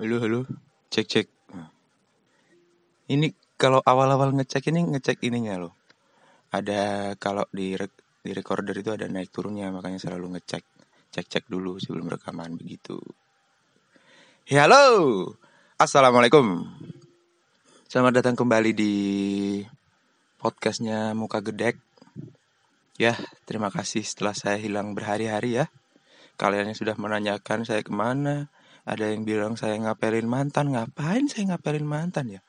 Halo, halo. Cek, cek. Ini kalau awal-awal ngecek ini ngecek ininya loh. Ada kalau di rek- di recorder itu ada naik turunnya makanya selalu ngecek. Cek-cek dulu sebelum rekaman begitu. Halo. Assalamualaikum. Selamat datang kembali di podcastnya Muka Gedek. Ya, terima kasih setelah saya hilang berhari-hari ya. Kalian yang sudah menanyakan saya ke mana, ada yang bilang saya ngapelin mantan. Ngapain saya ngapelin mantan ya?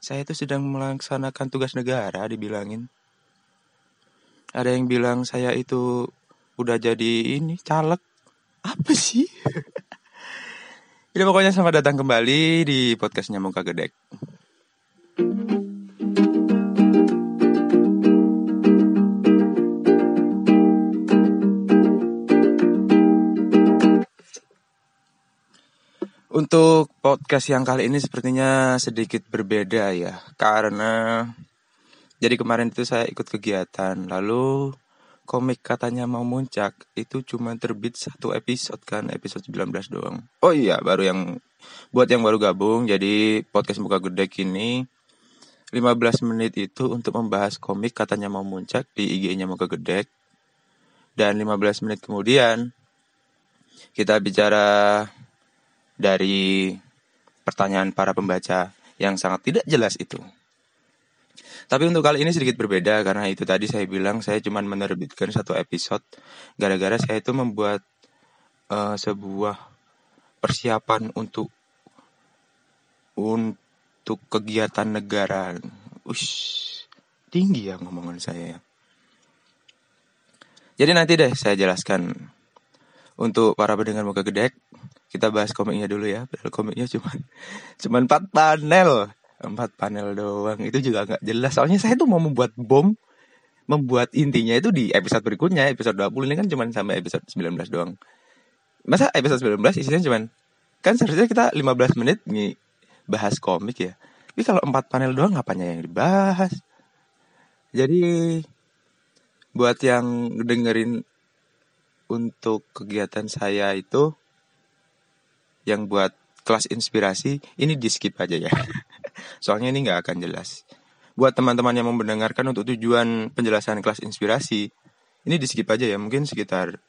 Saya itu sedang melaksanakan tugas negara dibilangin. Ada yang bilang saya itu udah jadi ini caleg. Apa sih? Jadi pokoknya selamat datang kembali di podcastnya Muka Gedek. Untuk podcast yang kali ini sepertinya sedikit berbeda ya Karena Jadi kemarin itu saya ikut kegiatan Lalu komik katanya mau muncak Itu cuma terbit satu episode kan Episode 19 doang. Oh iya baru yang Buat yang baru gabung Jadi podcast Muka Gedek ini 15 menit itu untuk membahas komik katanya mau muncak Di IG-nya Muka Gedek Dan 15 menit kemudian Kita bicara dari pertanyaan para pembaca yang sangat tidak jelas itu. Tapi untuk kali ini sedikit berbeda karena itu tadi saya bilang saya cuma menerbitkan satu episode gara-gara saya itu membuat uh, sebuah persiapan untuk untuk kegiatan negara. Ush, tinggi ya ngomongan saya ya. Jadi nanti deh saya jelaskan untuk para pendengar muka gedek kita bahas komiknya dulu ya. Padahal komiknya cuma cuma empat panel, empat panel doang. Itu juga nggak jelas. Soalnya saya tuh mau membuat bom, membuat intinya itu di episode berikutnya, episode 20 ini kan cuma sampai episode 19 doang. Masa episode 19 isinya cuma kan seharusnya kita 15 menit nih bahas komik ya. Tapi kalau empat panel doang apanya yang dibahas? Jadi buat yang dengerin untuk kegiatan saya itu yang buat kelas inspirasi ini di skip aja ya. Soalnya ini nggak akan jelas. Buat teman-teman yang mau mendengarkan untuk tujuan penjelasan kelas inspirasi, ini di skip aja ya, mungkin sekitar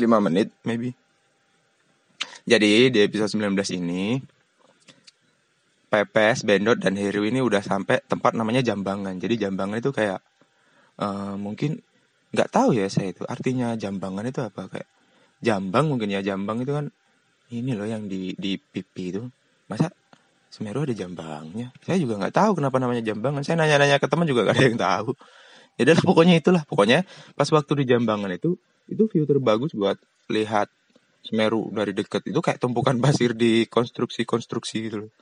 5 menit maybe. Jadi di episode 19 ini Pepes, Bendot, dan Heru ini udah sampai tempat namanya Jambangan. Jadi Jambangan itu kayak uh, mungkin nggak tahu ya saya itu artinya Jambangan itu apa kayak Jambang mungkin ya Jambang itu kan ini loh yang di di pipi itu. Masa Semeru ada jambangnya? Saya juga nggak tahu kenapa namanya jambangan. Saya nanya-nanya ke teman juga gak ada yang tahu. Ya udah pokoknya itulah. Pokoknya pas waktu di jambangan itu itu view terbagus buat lihat Semeru dari dekat itu kayak tumpukan pasir di konstruksi-konstruksi gitu loh.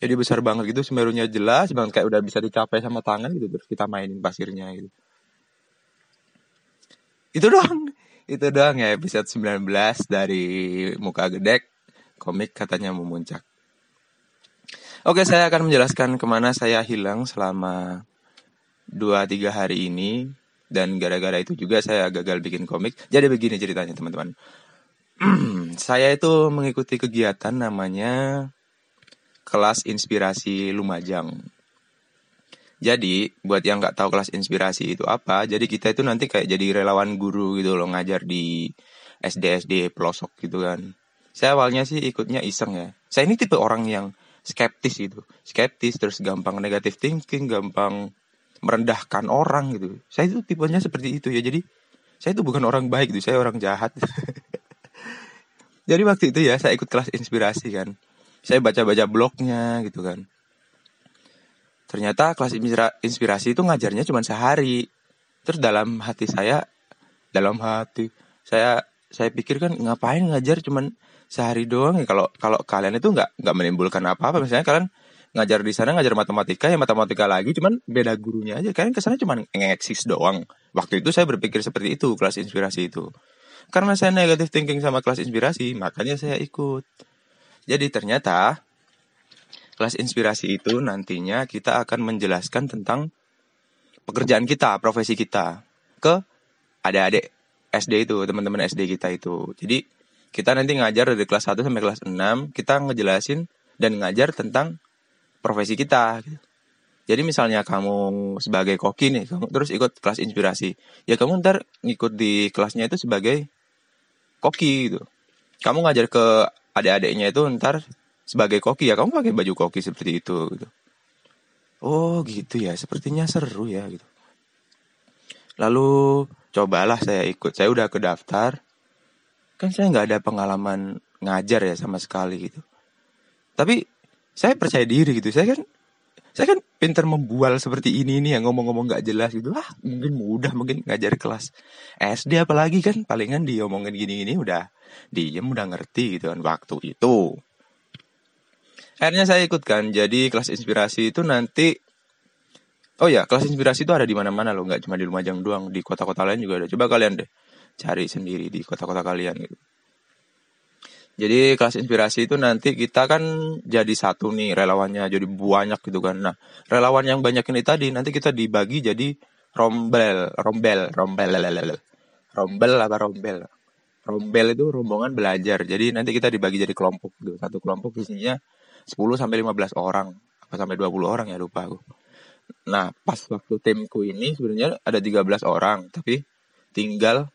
Jadi besar banget gitu Semerunya jelas banget. Kayak udah bisa dicapai sama tangan gitu terus kita mainin pasirnya gitu. Itu doang itu doang ya episode 19 dari Muka Gedek Komik katanya memuncak. Oke saya akan menjelaskan ke mana saya hilang selama 2-3 hari ini. Dan gara-gara itu juga saya gagal bikin komik. Jadi begini ceritanya teman-teman. Saya itu mengikuti kegiatan namanya Kelas Inspirasi Lumajang jadi buat yang nggak tahu kelas inspirasi itu apa, jadi kita itu nanti kayak jadi relawan guru gitu loh ngajar di SD SD pelosok gitu kan. Saya awalnya sih ikutnya iseng ya. Saya ini tipe orang yang skeptis gitu, skeptis terus gampang negatif thinking, gampang merendahkan orang gitu. Saya itu tipenya seperti itu ya. Jadi saya itu bukan orang baik gitu, saya orang jahat. jadi waktu itu ya saya ikut kelas inspirasi kan. Saya baca-baca blognya gitu kan Ternyata kelas inspirasi itu ngajarnya cuma sehari. Terus dalam hati saya, dalam hati saya saya pikir kan ngapain ngajar cuman sehari doang ya. Kalau kalau kalian itu nggak nggak menimbulkan apa-apa. Misalnya kalian ngajar di sana ngajar matematika ya matematika lagi cuman beda gurunya aja. Kalian ke sana cuma ngeksis doang. Waktu itu saya berpikir seperti itu kelas inspirasi itu. Karena saya negatif thinking sama kelas inspirasi makanya saya ikut. Jadi ternyata kelas inspirasi itu nantinya kita akan menjelaskan tentang pekerjaan kita, profesi kita ke adik-adik SD itu, teman-teman SD kita itu. Jadi kita nanti ngajar dari kelas 1 sampai kelas 6 kita ngejelasin dan ngajar tentang profesi kita. Jadi misalnya kamu sebagai koki nih, kamu terus ikut kelas inspirasi. Ya kamu ntar ngikut di kelasnya itu sebagai koki gitu. Kamu ngajar ke adik-adiknya itu ntar sebagai koki ya kamu pakai baju koki seperti itu gitu. Oh gitu ya, sepertinya seru ya gitu. Lalu cobalah saya ikut. Saya udah ke daftar. Kan saya nggak ada pengalaman ngajar ya sama sekali gitu. Tapi saya percaya diri gitu. Saya kan saya kan pinter membual seperti ini nih yang ngomong-ngomong nggak jelas gitu ah mungkin mudah mungkin ngajar kelas SD apalagi kan palingan diomongin gini-gini udah diem udah ngerti gitu kan waktu itu akhirnya saya ikutkan jadi kelas inspirasi itu nanti oh ya kelas inspirasi itu ada di mana-mana loh nggak cuma di Lumajang doang di kota-kota lain juga ada coba kalian deh cari sendiri di kota-kota kalian gitu jadi kelas inspirasi itu nanti kita kan jadi satu nih relawannya jadi banyak gitu kan. Nah relawan yang banyak ini tadi nanti kita dibagi jadi rombel, rombel, rombel, rombel apa rombel? Rombel itu rombongan belajar. Jadi nanti kita dibagi jadi kelompok gitu. Satu kelompok isinya 10 sampai 15 orang apa sampai 20 orang ya lupa aku. Nah, pas waktu timku ini sebenarnya ada 13 orang, tapi tinggal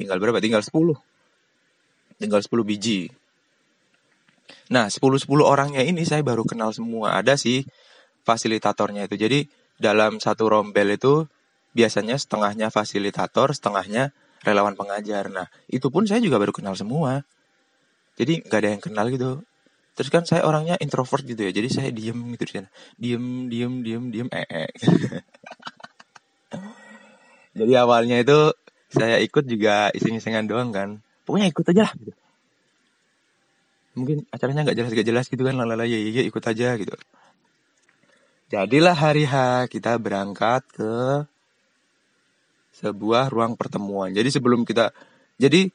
tinggal berapa? Tinggal 10 tinggal 10 biji. Nah, 10-10 orangnya ini saya baru kenal semua. Ada sih fasilitatornya itu. Jadi dalam satu rombel itu biasanya setengahnya fasilitator, setengahnya relawan pengajar. Nah, itu pun saya juga baru kenal semua. Jadi nggak ada yang kenal gitu. Terus kan saya orangnya introvert gitu ya. Jadi saya diem gitu di. Diem, diem, diem, diem, eh, eh. Jadi awalnya itu saya ikut juga iseng-isengan doang kan pokoknya ikut aja lah gitu. mungkin acaranya nggak jelas gak jelas gitu kan lalala ya, ya ikut aja gitu jadilah hari H kita berangkat ke sebuah ruang pertemuan jadi sebelum kita jadi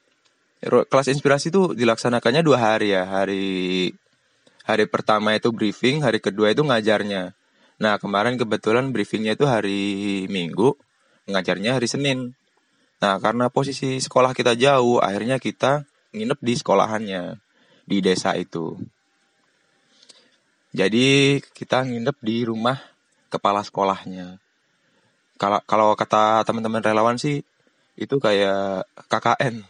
kelas inspirasi itu dilaksanakannya dua hari ya hari hari pertama itu briefing hari kedua itu ngajarnya nah kemarin kebetulan briefingnya itu hari minggu ngajarnya hari senin Nah, karena posisi sekolah kita jauh, akhirnya kita nginep di sekolahannya di desa itu. Jadi kita nginep di rumah kepala sekolahnya. Kalau kalau kata teman-teman relawan sih itu kayak KKN.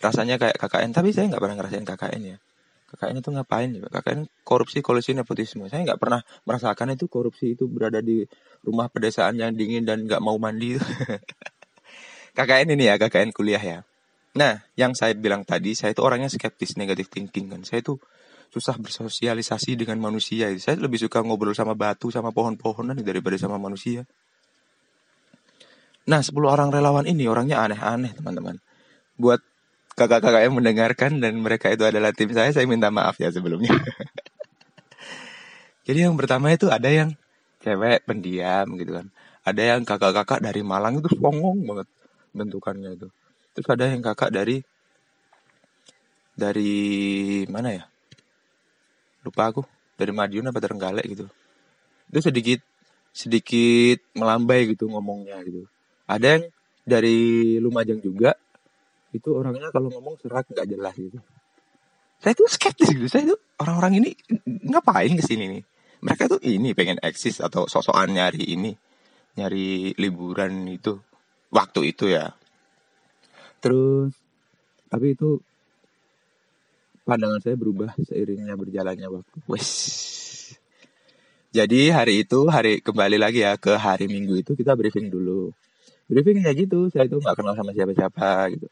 Rasanya kayak KKN, tapi saya nggak pernah ngerasain KKN ya. KKN itu ngapain ya? KKN korupsi, kolusi, nepotisme. Saya nggak pernah merasakan itu korupsi itu berada di rumah pedesaan yang dingin dan nggak mau mandi. KKN ini ya, KKN kuliah ya. Nah, yang saya bilang tadi, saya itu orangnya skeptis, negatif thinking kan. Saya itu susah bersosialisasi dengan manusia. Saya lebih suka ngobrol sama batu, sama pohon-pohonan daripada sama manusia. Nah, 10 orang relawan ini orangnya aneh-aneh, teman-teman. Buat kakak-kakak yang mendengarkan dan mereka itu adalah tim saya, saya minta maaf ya sebelumnya. Jadi yang pertama itu ada yang cewek pendiam gitu kan. Ada yang kakak-kakak dari Malang itu songong banget bentukannya itu terus ada yang kakak dari dari mana ya lupa aku dari Madiun apa Terenggalek gitu itu sedikit sedikit melambai gitu ngomongnya gitu ada yang dari Lumajang juga. Itu orangnya kalau ngomong serak nggak jelas gitu. Saya tuh skeptis gitu. Saya tuh orang-orang ini ngapain ke sini nih? Mereka tuh ini pengen eksis atau sosokan nyari ini nyari liburan itu. Waktu itu ya. Terus tapi itu pandangan saya berubah seiringnya berjalannya waktu. Wes. Jadi hari itu hari kembali lagi ya ke hari minggu itu kita briefing dulu briefing ya gitu saya itu nggak kenal sama siapa-siapa gitu.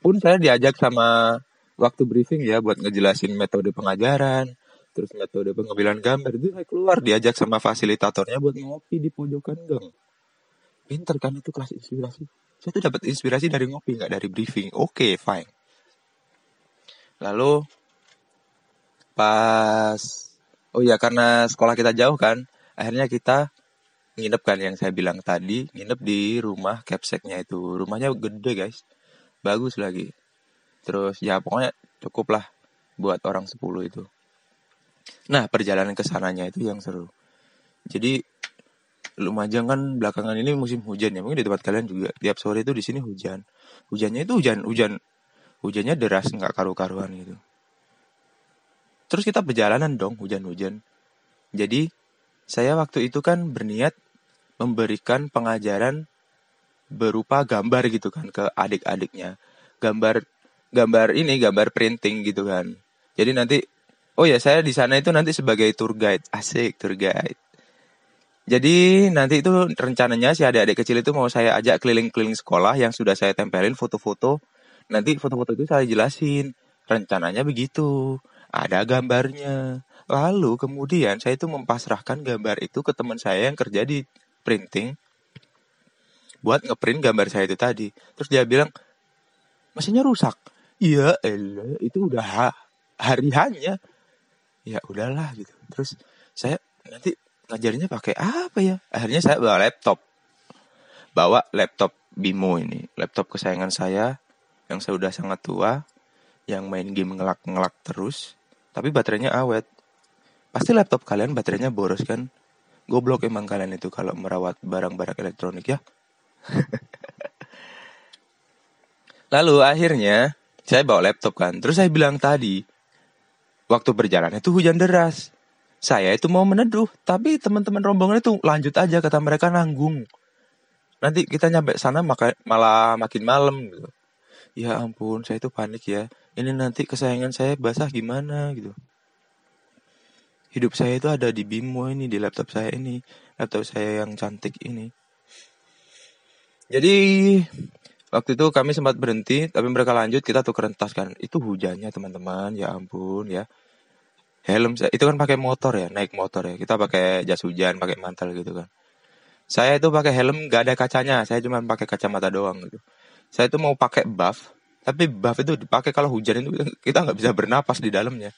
Pun saya diajak sama waktu briefing ya buat ngejelasin metode pengajaran terus metode pengambilan gambar. Itu saya keluar diajak sama fasilitatornya buat ngopi di pojokan gang. Pinter kan itu kelas inspirasi. Saya tuh dapat inspirasi dari ngopi nggak dari briefing. Oke okay, fine. Lalu pas oh ya karena sekolah kita jauh kan akhirnya kita nginep kan yang saya bilang tadi nginep di rumah capseknya itu. Rumahnya gede guys. Bagus lagi. Terus ya pokoknya cukup lah buat orang 10 itu. Nah perjalanan ke sananya itu yang seru. Jadi Lumajang kan belakangan ini musim hujan ya. Mungkin di tempat kalian juga tiap sore itu di sini hujan. Hujannya itu hujan hujan hujannya deras nggak karu-karuan gitu. Terus kita perjalanan dong hujan-hujan. Jadi saya waktu itu kan berniat memberikan pengajaran berupa gambar gitu kan ke adik-adiknya gambar gambar ini gambar printing gitu kan jadi nanti oh ya saya di sana itu nanti sebagai tour guide asik tour guide jadi nanti itu rencananya si adik-adik kecil itu mau saya ajak keliling-keliling sekolah yang sudah saya tempelin foto-foto. Nanti foto-foto itu saya jelasin. Rencananya begitu. Ada gambarnya. Lalu kemudian saya itu mempasrahkan gambar itu ke teman saya yang kerja di printing. Buat ngeprint gambar saya itu tadi. Terus dia bilang, mesinnya rusak. Iya, itu udah hari hanya. Ya udahlah gitu. Terus saya nanti ngajarnya pakai apa ya? Akhirnya saya bawa laptop. Bawa laptop Bimo ini, laptop kesayangan saya yang sudah sangat tua, yang main game ngelak-ngelak terus, tapi baterainya awet. Pasti laptop kalian baterainya boros kan? Goblok emang kalian itu kalau merawat barang-barang elektronik ya. Lalu akhirnya saya bawa laptop kan. Terus saya bilang tadi, waktu berjalan itu hujan deras saya itu mau meneduh, tapi teman-teman rombongan itu lanjut aja kata mereka nanggung. Nanti kita nyampe sana maka, malah makin malam gitu. Ya ampun, saya itu panik ya. Ini nanti kesayangan saya basah gimana gitu. Hidup saya itu ada di Bimo ini, di laptop saya ini. Laptop saya yang cantik ini. Jadi waktu itu kami sempat berhenti, tapi mereka lanjut, kita tuh kerentas kan. Itu hujannya teman-teman, ya ampun ya helm itu kan pakai motor ya naik motor ya kita pakai jas hujan pakai mantel gitu kan saya itu pakai helm gak ada kacanya saya cuma pakai kacamata doang gitu saya itu mau pakai buff tapi buff itu dipakai kalau hujan itu kita nggak bisa bernapas di dalamnya.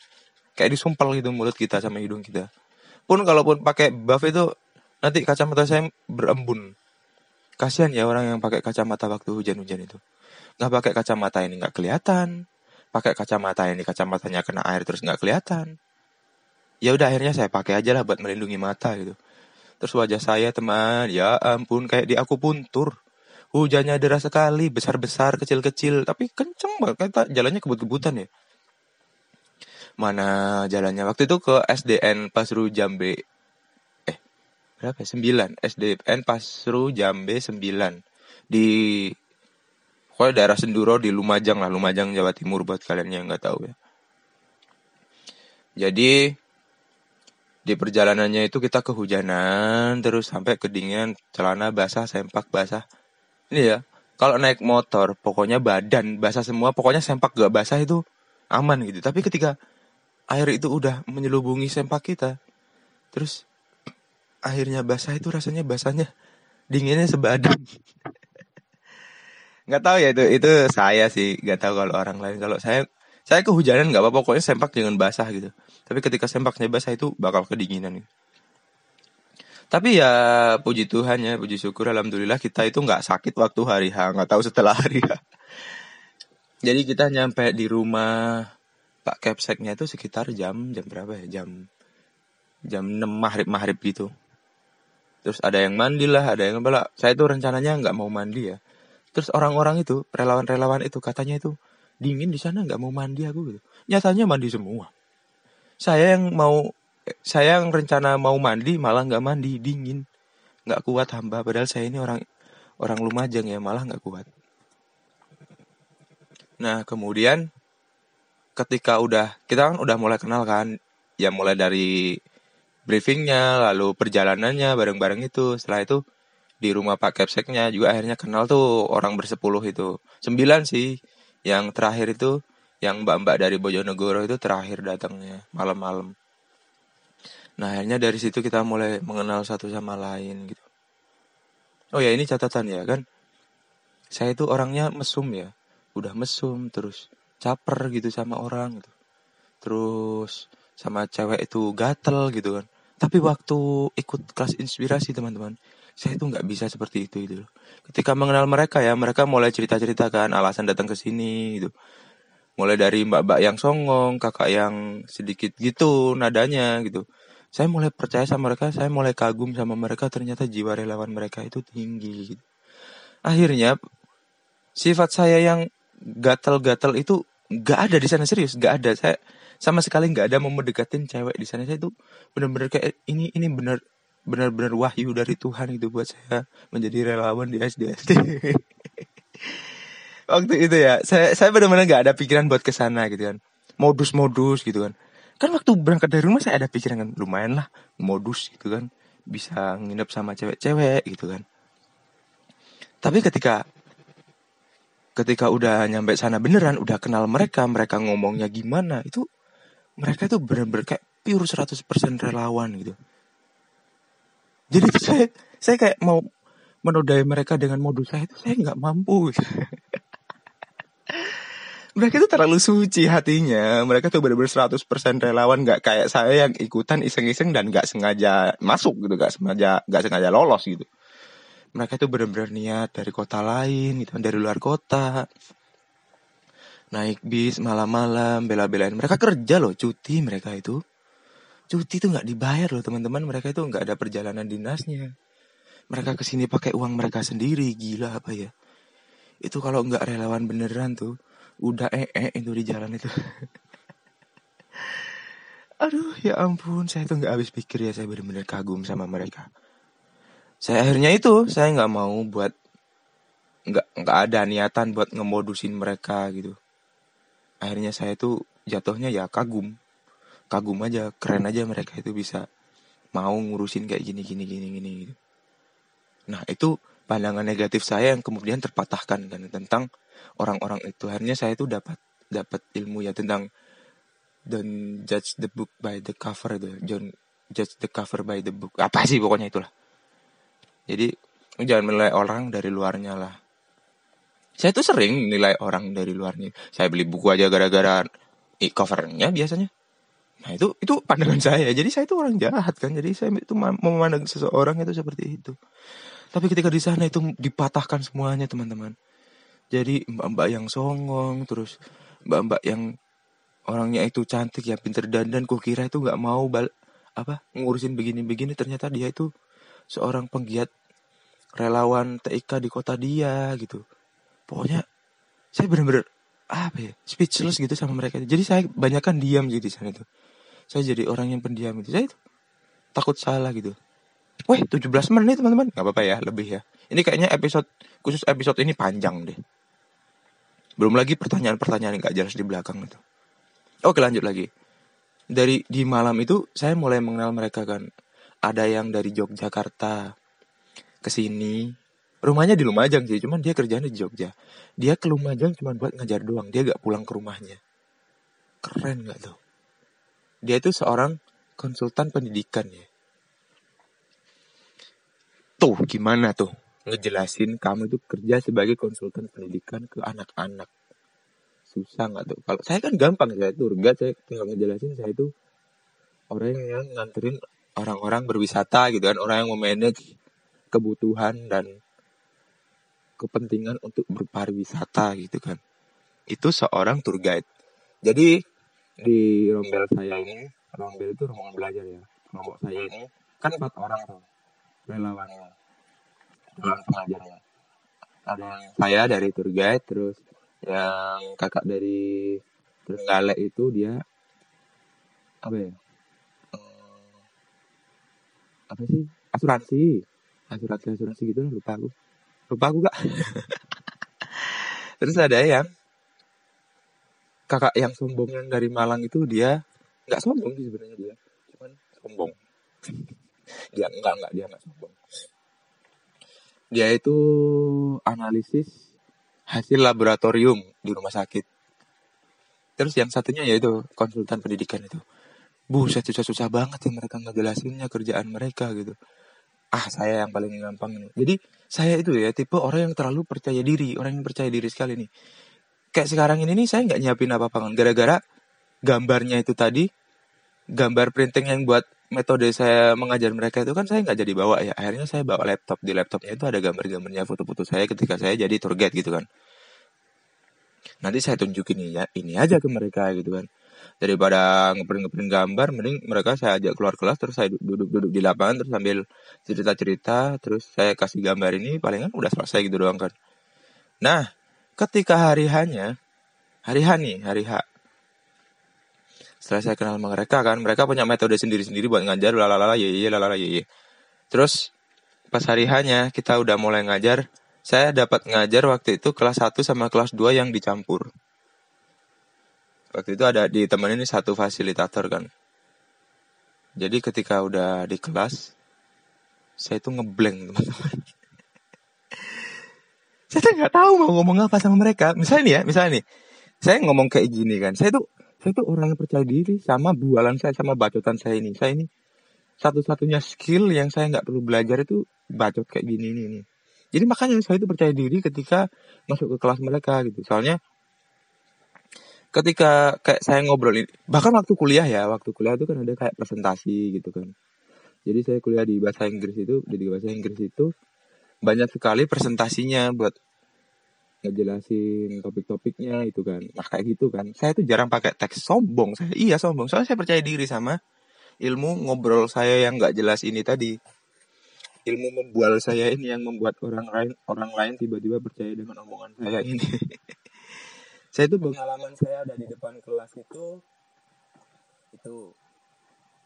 Kayak disumpel gitu mulut kita sama hidung kita. Pun kalaupun pakai buff itu nanti kacamata saya berembun. Kasihan ya orang yang pakai kacamata waktu hujan-hujan itu. Nggak pakai kacamata ini nggak kelihatan. Pakai kacamata ini kacamatanya kena air terus nggak kelihatan. Ya udah akhirnya saya pakai aja lah buat melindungi mata gitu. Terus wajah saya teman ya ampun kayak di aku puntur hujannya deras sekali besar besar kecil kecil tapi kenceng banget kita jalannya kebut kebutan ya. Mana jalannya? Waktu itu ke SDN Pasru Jambe. Eh berapa ya? 9 SDN Pasru Jambe 9 di pokoknya daerah Senduro di Lumajang lah. Lumajang Jawa Timur buat kalian yang nggak tahu ya. Jadi di perjalanannya itu kita kehujanan terus sampai kedinginan celana basah sempak basah ini ya kalau naik motor pokoknya badan basah semua pokoknya sempak gak basah itu aman gitu. Tapi ketika air itu udah menyelubungi sempak kita terus akhirnya basah itu rasanya basahnya dinginnya sebadan. Nggak tahu ya itu itu saya sih nggak tahu kalau orang lain. Kalau saya saya kehujanan nggak apa-apa pokoknya sempak jangan basah gitu. Tapi ketika sempaknya basah itu bakal kedinginan. Tapi ya puji Tuhan ya, puji syukur alhamdulillah kita itu nggak sakit waktu hari H, nggak tahu setelah hari H. Jadi kita nyampe di rumah Pak Kepseknya itu sekitar jam jam berapa ya? Jam jam 6 maghrib maghrib gitu. Terus ada yang mandi lah, ada yang bala. Saya itu rencananya nggak mau mandi ya. Terus orang-orang itu, relawan-relawan itu katanya itu dingin di sana nggak mau mandi aku gitu. Nyatanya mandi semua saya yang mau saya yang rencana mau mandi malah nggak mandi dingin. Nggak kuat hamba padahal saya ini orang orang lumajang ya malah nggak kuat. Nah kemudian ketika udah kita kan udah mulai kenal kan ya mulai dari briefingnya lalu perjalanannya bareng-bareng itu. Setelah itu di rumah Pak Kepseknya juga akhirnya kenal tuh orang bersepuluh itu. Sembilan sih yang terakhir itu yang mbak-mbak dari Bojonegoro itu terakhir datangnya malam-malam. Nah akhirnya dari situ kita mulai mengenal satu sama lain gitu. Oh ya ini catatan ya kan. Saya itu orangnya mesum ya. Udah mesum terus caper gitu sama orang gitu. Terus sama cewek itu gatel gitu kan. Tapi waktu ikut kelas inspirasi teman-teman, saya itu nggak bisa seperti itu itu. Ketika mengenal mereka ya, mereka mulai cerita-ceritakan alasan datang ke sini gitu mulai dari mbak-mbak yang songong kakak yang sedikit gitu nadanya gitu saya mulai percaya sama mereka saya mulai kagum sama mereka ternyata jiwa relawan mereka itu tinggi gitu. akhirnya sifat saya yang gatal-gatal itu nggak ada di sana serius nggak ada. Saya sama sekali nggak ada mau mendekatin cewek di sana. Saya itu benar-benar kayak ini ini benar benar-benar wahyu dari Tuhan itu buat saya menjadi relawan di SDSD waktu itu ya saya saya benar-benar nggak ada pikiran buat ke sana gitu kan. Modus-modus gitu kan kan waktu berangkat dari rumah saya ada pikiran kan lumayan lah modus gitu kan. Bisa nginep sama cewek-cewek gitu kan. Tapi ketika ketika udah nyampe sana beneran udah kenal mereka mereka ngomongnya gimana itu mereka tuh bener-bener kayak pure 100% relawan gitu. Jadi tuh saya saya kayak mau menodai mereka dengan modus saya itu saya nggak mampu gitu. mereka itu terlalu suci hatinya. Mereka tuh bener-bener 100% relawan. Nggak kayak saya yang ikutan iseng-iseng dan nggak sengaja masuk gitu. Nggak sengaja nggak sengaja lolos gitu. Mereka itu bener-bener niat dari kota lain gitu. Dari luar kota. Naik bis malam-malam bela-belain. Mereka kerja loh cuti mereka itu. Cuti itu nggak dibayar loh teman-teman. Mereka itu nggak ada perjalanan dinasnya. Mereka ke sini pakai uang mereka sendiri. Gila apa ya? Itu kalau nggak relawan beneran tuh udah eh -e itu di jalan itu. Aduh ya ampun. Saya tuh nggak habis pikir ya saya benar-benar kagum sama mereka. Saya akhirnya itu saya nggak mau buat nggak nggak ada niatan buat ngemodusin mereka gitu. Akhirnya saya tuh jatuhnya ya kagum. Kagum aja keren aja mereka itu bisa mau ngurusin kayak gini gini gini gini gitu. Nah itu pandangan negatif saya yang kemudian terpatahkan kan tentang orang-orang itu. Akhirnya saya tuh dapat dapat ilmu ya tentang don't judge the book by the cover itu don't judge the cover by the book. Apa sih pokoknya itulah. Jadi jangan menilai orang dari luarnya lah. Saya tuh sering nilai orang dari luarnya. Saya beli buku aja gara-gara covernya biasanya. Nah itu itu pandangan saya. Jadi saya itu orang jahat kan. Jadi saya itu memandang seseorang itu seperti itu. Tapi ketika di sana itu dipatahkan semuanya teman-teman jadi mbak-mbak yang songong terus mbak-mbak yang orangnya itu cantik ya pinter dandan kok kira itu nggak mau bal apa ngurusin begini-begini. Ternyata dia itu seorang penggiat relawan TIK di kota dia gitu. Pokoknya saya bener-bener apa ya speechless gitu sama mereka. Jadi saya banyakkan diam gitu di sana itu. Saya jadi orang yang pendiam itu saya itu takut salah gitu. Weh 17 menit teman-teman. Nggak apa-apa ya lebih ya. Ini kayaknya episode khusus episode ini panjang deh belum lagi pertanyaan-pertanyaan yang gak jelas di belakang itu. Oke lanjut lagi. Dari di malam itu saya mulai mengenal mereka kan. Ada yang dari Yogyakarta ke sini. Rumahnya di Lumajang sih, cuman dia kerjanya di Jogja. Dia ke Lumajang cuma buat ngajar doang, dia gak pulang ke rumahnya. Keren gak tuh? Dia itu seorang konsultan pendidikan ya. Tuh gimana tuh? Ngejelasin kamu itu kerja sebagai konsultan pendidikan ke anak-anak. Susah nggak tuh? Kalau saya kan gampang saya tuh enggak saya tinggal ngejelasin saya itu orang yang nganterin orang-orang berwisata gitu kan orang yang memanage kebutuhan dan kepentingan untuk berpariwisata gitu kan. Itu seorang tour guide. Jadi di rombel saya ini rombel itu rombongan belajar ya. Kelompok saya ini kan empat orang tuh relawannya dalam pengajarnya ada yang saya dari tour guide terus yang kakak dari Trenggalek itu dia apa ya uh, apa sih asuransi asuransi asuransi gitu lupa aku lupa aku gak terus ada yang kakak yang sombong yang dari Malang itu dia nggak sombong sih sebenarnya dia cuman sombong. Dia enggak enggak dia nggak sombong dia itu analisis hasil laboratorium di rumah sakit. Terus yang satunya yaitu konsultan pendidikan itu. Buset susah-susah banget yang mereka ngejelasinnya kerjaan mereka gitu. Ah saya yang paling gampang ini. Jadi saya itu ya tipe orang yang terlalu percaya diri, orang yang percaya diri sekali nih. Kayak sekarang ini nih saya nggak nyiapin apa-apa. Gara-gara gambarnya itu tadi, gambar printing yang buat metode saya mengajar mereka itu kan saya nggak jadi bawa ya. Akhirnya saya bawa laptop. Di laptopnya itu ada gambar-gambarnya foto-foto saya ketika saya jadi guide gitu kan. Nanti saya tunjukin ya ini aja ke mereka gitu kan. Daripada ngeprint ngeprint gambar mending mereka saya ajak keluar kelas terus saya duduk-duduk di lapangan terus sambil cerita-cerita terus saya kasih gambar ini palingan udah selesai gitu doang kan. Nah ketika hari hanya hari H nih hari H setelah saya kenal mereka kan mereka punya metode sendiri-sendiri buat ngajar lalala ye ye lalala ye ye. Terus pas hari hanya kita udah mulai ngajar saya dapat ngajar waktu itu kelas 1 sama kelas 2 yang dicampur. Waktu itu ada di teman ini satu fasilitator kan. Jadi ketika udah di kelas saya itu ngeblank teman-teman. Saya nggak tahu mau ngomong apa sama mereka. Misalnya nih ya misalnya nih. Saya ngomong kayak gini kan saya tuh saya tuh orang yang percaya diri sama bualan saya sama bacotan saya ini. Saya ini satu-satunya skill yang saya nggak perlu belajar itu bacot kayak gini ini nih jadi makanya saya itu percaya diri ketika masuk ke kelas mereka gitu. Soalnya ketika kayak saya ngobrol ini bahkan waktu kuliah ya waktu kuliah itu kan ada kayak presentasi gitu kan. Jadi saya kuliah di bahasa Inggris itu di bahasa Inggris itu banyak sekali presentasinya buat ngejelasin topik-topiknya itu kan. Nah kayak gitu kan. Saya tuh jarang pakai teks sombong saya. Iya sombong. Soalnya saya percaya diri sama ilmu ngobrol saya yang nggak jelas ini tadi. Ilmu membual saya ini yang membuat orang lain orang lain tiba-tiba percaya dengan omongan saya ini. Saya tuh pengalaman saya ada di depan kelas itu itu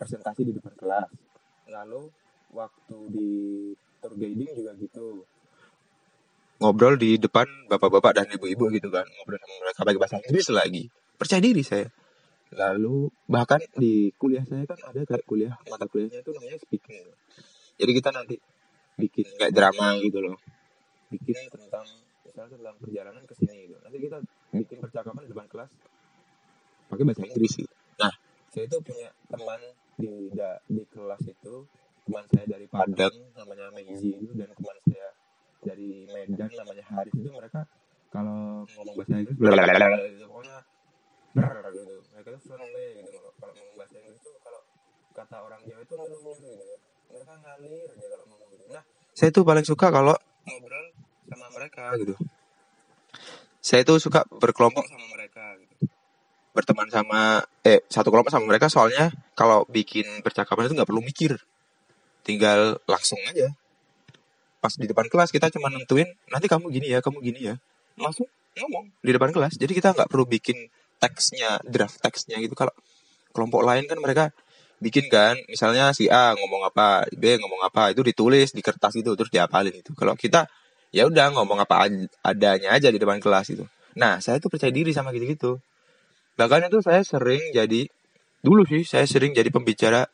presentasi di depan kelas. Lalu waktu di tour guiding juga gitu ngobrol di depan bapak-bapak dan ibu-ibu gitu kan ngobrol sama mereka pakai bahasa Inggris lagi. Percaya diri saya. Lalu bahkan di kuliah saya kan ada kayak kuliah mata kuliahnya itu namanya speaking. Jadi kita nanti bikin kayak drama gitu loh. Bikin tentang misalnya tentang perjalanan ke sini gitu. Nanti kita bikin percakapan di depan kelas pakai bahasa Inggris. Gitu nah saya itu punya teman di di kelas itu teman saya dari Padang namanya Meizi itu dan teman saya dari Medan namanya Haris itu mereka kalau ngomong bahasa Inggris gitu, pokoknya ber gitu. Mereka tuh friendly gitu. Kalau ngomong bahasa Inggris itu kalau kata orang Jawa itu ngeluh gitu. Mereka ngalir aja kalau ngomong gitu. Nah saya tuh paling suka kalau ngobrol sama mereka gitu. Saya tuh suka berkelompok sama mereka gitu. berteman sama eh satu kelompok sama mereka soalnya kalau bikin percakapan itu nggak perlu mikir. Tinggal langsung aja pas di depan kelas kita cuma nentuin nanti kamu gini ya kamu gini ya. Langsung ngomong di depan kelas. Jadi kita nggak perlu bikin teksnya draft teksnya gitu. Kalau kelompok lain kan mereka bikin kan misalnya si A ngomong apa B ngomong apa itu ditulis di kertas itu terus diapalin itu kalau kita ya udah ngomong apa adanya aja di depan kelas itu nah saya tuh percaya diri sama gitu gitu bahkan itu saya sering jadi dulu sih saya sering jadi pembicara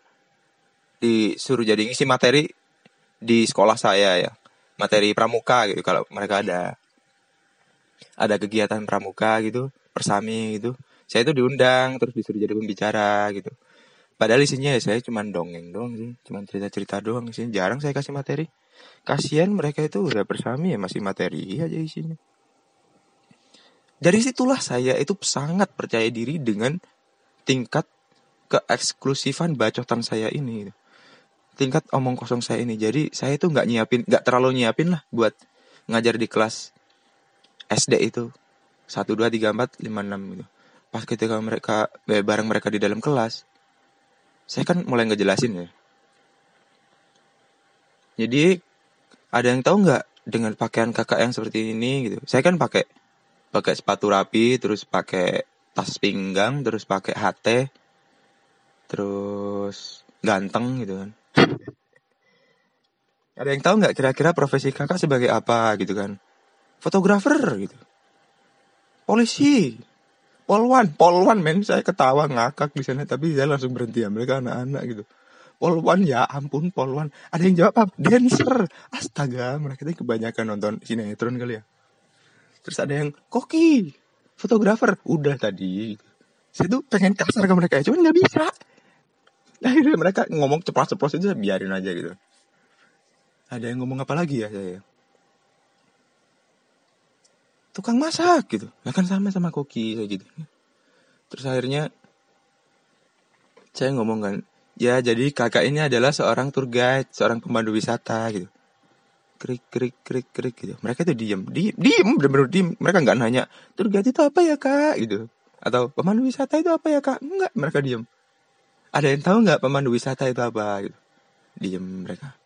disuruh jadi ngisi materi di sekolah saya ya. Materi pramuka gitu kalau mereka ada ada kegiatan pramuka gitu persami gitu. Saya itu diundang terus disuruh jadi pembicara gitu. Padahal isinya ya saya cuma dongeng doang sih cuma cerita cerita doang sih. Jarang saya kasih materi. Kasihan mereka itu udah persami ya masih materi aja isinya. Dari situlah saya itu sangat percaya diri dengan tingkat keeksklusifan bacotan saya ini tingkat omong kosong saya ini. Jadi saya itu nggak nyiapin, nggak terlalu nyiapin lah buat ngajar di kelas SD itu satu dua tiga empat lima enam gitu. Pas ketika mereka eh, bareng mereka di dalam kelas, saya kan mulai ngejelasin ya. Jadi ada yang tahu nggak dengan pakaian kakak yang seperti ini gitu? Saya kan pakai pakai sepatu rapi, terus pakai tas pinggang, terus pakai HT, terus ganteng gitu kan. Ada yang tahu nggak kira-kira profesi kakak sebagai apa gitu kan? Fotografer gitu. Polisi. Polwan, polwan men, saya ketawa ngakak di sana tapi saya langsung berhenti ya mereka anak-anak gitu. Polwan ya ampun polwan. Ada yang jawab apa? Dancer. Astaga, mereka itu kebanyakan nonton sinetron kali ya. Terus ada yang koki, fotografer. Udah tadi. Saya tuh pengen kasar ke mereka, cuman nggak bisa. Akhirnya mereka ngomong ceplos-ceplos aja biarin aja gitu. Ada yang ngomong apa lagi ya saya? Tukang masak gitu. Lah kan sama sama koki saya gitu. Terus akhirnya saya ngomong kan, ya jadi kakak ini adalah seorang tour guide, seorang pemandu wisata gitu. Krik krik krik krik gitu. Mereka tuh diem, diem, diem, bener-bener diem. Mereka nggak nanya tour guide itu apa ya kak gitu. Atau pemandu wisata itu apa ya kak? Enggak, mereka diem ada yang tahu nggak pemandu wisata itu apa gitu diem mereka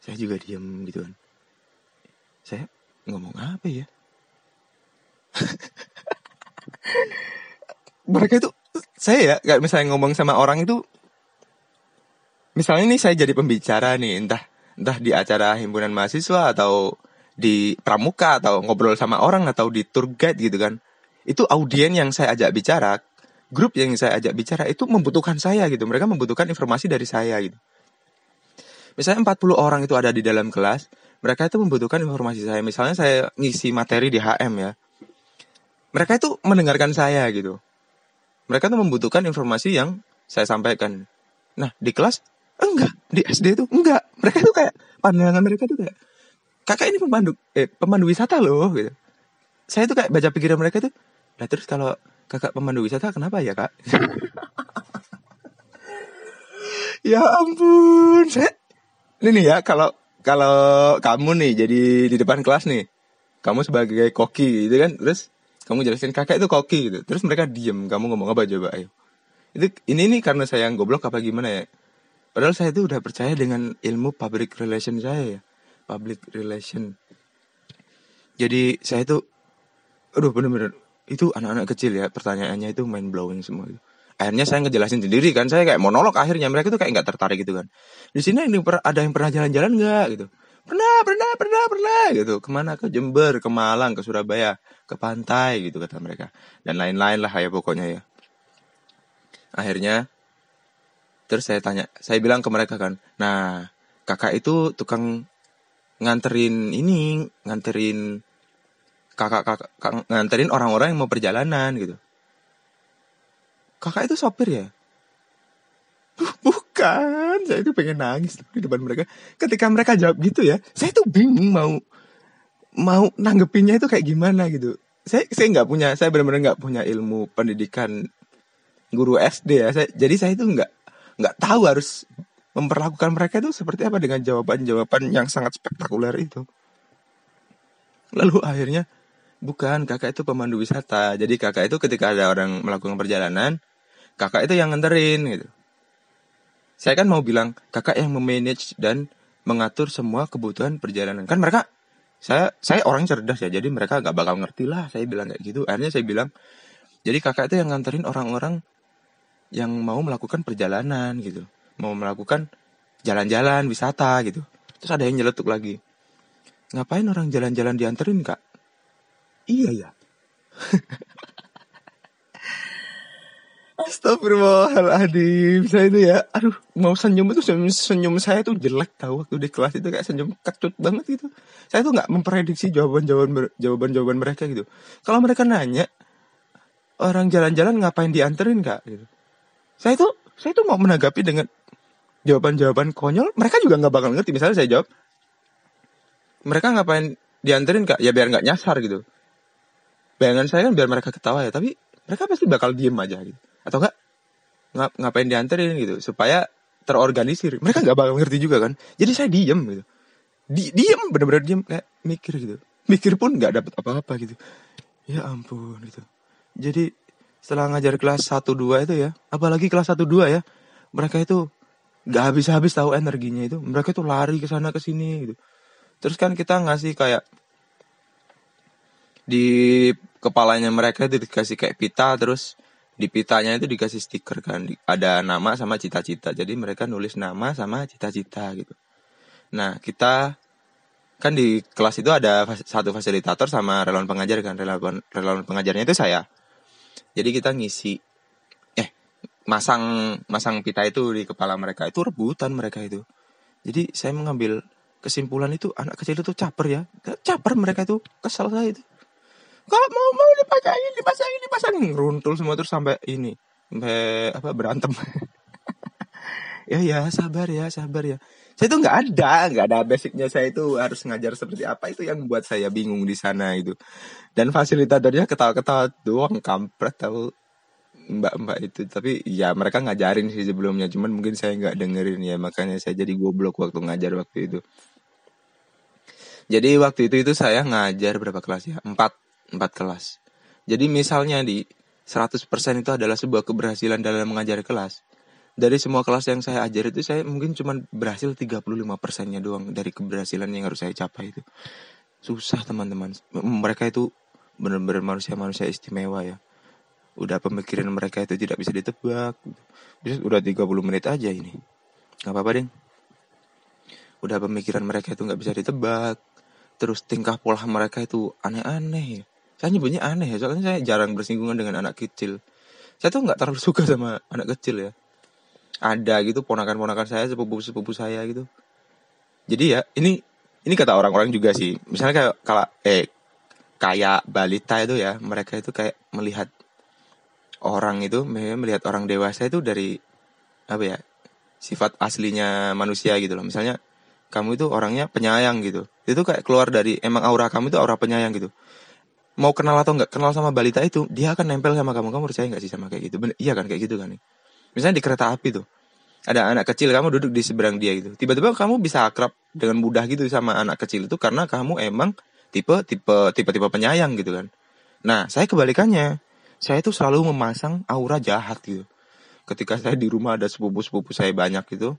saya juga diem gitu kan. Saya ngomong apa ya? Mereka itu saya ya kayak misalnya ngomong sama orang itu misalnya ini saya jadi pembicara nih entah entah di acara himpunan mahasiswa atau di pramuka atau ngobrol sama orang atau di tour guide gitu kan. Itu audien yang saya ajak bicara grup yang saya ajak bicara itu membutuhkan saya gitu. Mereka membutuhkan informasi dari saya gitu misalnya 40 orang itu ada di dalam kelas mereka itu membutuhkan informasi saya. Misalnya saya ngisi materi di HM ya. Mereka itu mendengarkan saya gitu. Mereka tuh membutuhkan informasi yang saya sampaikan. Nah di kelas enggak. Di SD itu enggak. Mereka tuh kayak pandangan mereka tuh kayak kakak ini pemandu eh pemandu wisata loh gitu. Saya tuh kayak baca pikiran mereka tuh lah terus kalau kakak pemandu wisata kenapa ya kak? Ya ampun saya ini nih ya kalau kalau kamu nih jadi di depan kelas nih kamu sebagai koki gitu kan terus kamu jelasin kakak itu koki gitu. Terus mereka diem kamu ngomong apa coba ayo. Itu ini nih karena saya yang goblok apa gimana ya? Padahal saya itu udah percaya dengan ilmu public relation saya ya public relation. Jadi saya itu aduh bener-bener itu anak-anak kecil ya pertanyaannya itu main blowing semua itu akhirnya saya ngejelasin sendiri kan saya kayak monolog akhirnya mereka tuh kayak nggak tertarik gitu kan. Di sini ini ada yang pernah jalan-jalan nggak? gitu. Pernah pernah pernah pernah gitu. Ke mana? Ke Jember ke Malang ke Surabaya ke pantai gitu kata mereka. Dan lain-lain lah ya pokoknya ya. Akhirnya terus saya tanya saya bilang ke mereka kan nah kakak itu tukang nganterin ini nganterin kakak kakak nganterin orang-orang yang mau perjalanan gitu kakak itu sopir ya? Bukan. Saya itu pengen nangis di depan mereka. Ketika mereka jawab gitu ya saya tuh bingung mau mau nanggepinnya itu kayak gimana gitu. Saya saya nggak punya saya benar-benar nggak punya ilmu pendidikan guru SD ya. Saya, jadi saya itu nggak nggak tahu harus memperlakukan mereka itu seperti apa dengan jawaban-jawaban yang sangat spektakuler itu. Lalu akhirnya bukan kakak itu pemandu wisata. Jadi kakak itu ketika ada orang melakukan perjalanan, kakak itu yang nganterin gitu. Saya kan mau bilang kakak yang memanage dan mengatur semua kebutuhan perjalanan. Kan mereka saya saya orang cerdas ya, jadi mereka gak bakal ngerti lah. Saya bilang kayak gitu. Akhirnya saya bilang, jadi kakak itu yang nganterin orang-orang yang mau melakukan perjalanan gitu mau melakukan jalan-jalan wisata gitu. Terus ada yang nyeletuk lagi. Ngapain orang jalan-jalan dianterin kak? Iya ya. Astagfirullahaladzim. Saya itu ya Aduh mau senyum itu senyum, senyum saya tuh jelek tahu Waktu di kelas itu kayak senyum kecut banget gitu. Saya tuh gak memprediksi jawaban-jawaban jawaban-jawaban mereka gitu. Kalau mereka nanya Orang jalan-jalan ngapain dianterin kak? Gitu. Saya tuh Saya tuh mau menanggapi dengan jawaban-jawaban konyol mereka juga nggak bakal ngerti. Misalnya saya jawab mereka ngapain dianterin kak? Ya biar nggak nyasar gitu. Bayangan saya kan biar mereka ketawa ya tapi mereka pasti bakal diem aja gitu atau enggak ngap ngapain dianterin gitu supaya terorganisir. Mereka nggak bakal ngerti juga kan. Jadi saya diem gitu. Di, diem bener-bener diem kayak mikir gitu. Mikir pun nggak dapet apa-apa gitu. Ya ampun gitu. Jadi setelah ngajar kelas 1 2 itu ya apalagi kelas 1 2 ya mereka itu nggak habis-habis tahu energinya itu. Mereka tuh lari ke sana ke sini gitu. Terus kan kita ngasih kayak di kepalanya mereka itu dikasih kayak pita terus di pitanya itu dikasih stiker kan ada nama sama cita-cita. Jadi mereka nulis nama sama cita-cita gitu. Nah kita kan di kelas itu ada satu fasilitator sama relawan pengajar kan. Relawan relawan pengajarnya itu saya. Jadi kita ngisi masang masang pita itu di kepala mereka. Itu rebutan mereka itu. Jadi saya mengambil kesimpulan itu anak kecil itu caper ya. Caper mereka itu kesal saya itu kalau mau mau dipasangin dipasangin dipasangin. Runtul semua terus sampai ini. Sampai apa berantem. Ya ya sabar ya sabar ya. Saya itu nggak ada nggak ada basicnya. Saya itu harus ngajar seperti apa itu yang membuat saya bingung di sana itu. Dan fasilitatornya ketawa-ketawa doang kampret tahu mbak-mbak itu. Tapi ya mereka ngajarin sih sebelumnya. Cuman mungkin saya nggak dengerin ya. Makanya saya jadi goblok waktu ngajar waktu itu. Jadi waktu itu itu saya ngajar berapa kelas ya? Empat empat kelas. Jadi misalnya di 100% itu adalah sebuah keberhasilan dalam mengajar kelas. Dari semua kelas yang saya ajar itu saya mungkin cuma berhasil 35 persennya doang dari keberhasilan yang harus saya capai itu. Susah teman-teman. Mereka itu bener-bener manusia-manusia istimewa ya. Udah pemikiran mereka itu tidak bisa ditebak. Udah 30 menit aja ini. Nggak apa-apa deh udah pemikiran mereka itu nggak bisa ditebak. Terus tingkah pola mereka itu aneh-aneh ya saya nyebutnya aneh ya soalnya saya jarang bersinggungan dengan anak kecil. Saya tuh nggak terlalu suka sama anak kecil ya. Ada gitu ponakan-ponakan saya sepupu-sepupu saya gitu. Jadi ya ini ini kata orang-orang juga sih. Misalnya kayak kalau eh kayak balita itu ya mereka itu kayak melihat orang itu melihat orang dewasa itu dari apa ya sifat aslinya manusia gitu loh. Misalnya kamu itu orangnya penyayang gitu. Itu kayak keluar dari emang aura kamu itu aura penyayang gitu mau kenal atau nggak kenal sama balita itu dia akan nempel sama kamu. Kamu percaya nggak sih sama kayak gitu? Bener, iya kan kayak gitu kan nih. Misalnya di kereta api tuh ada anak kecil kamu duduk di seberang dia gitu. Tiba-tiba kamu bisa akrab dengan mudah gitu sama anak kecil itu karena kamu emang tipe tipe tipe tipe penyayang gitu kan. Nah saya kebalikannya. Saya itu selalu memasang aura jahat gitu. Ketika saya di rumah ada sepupu-sepupu saya banyak gitu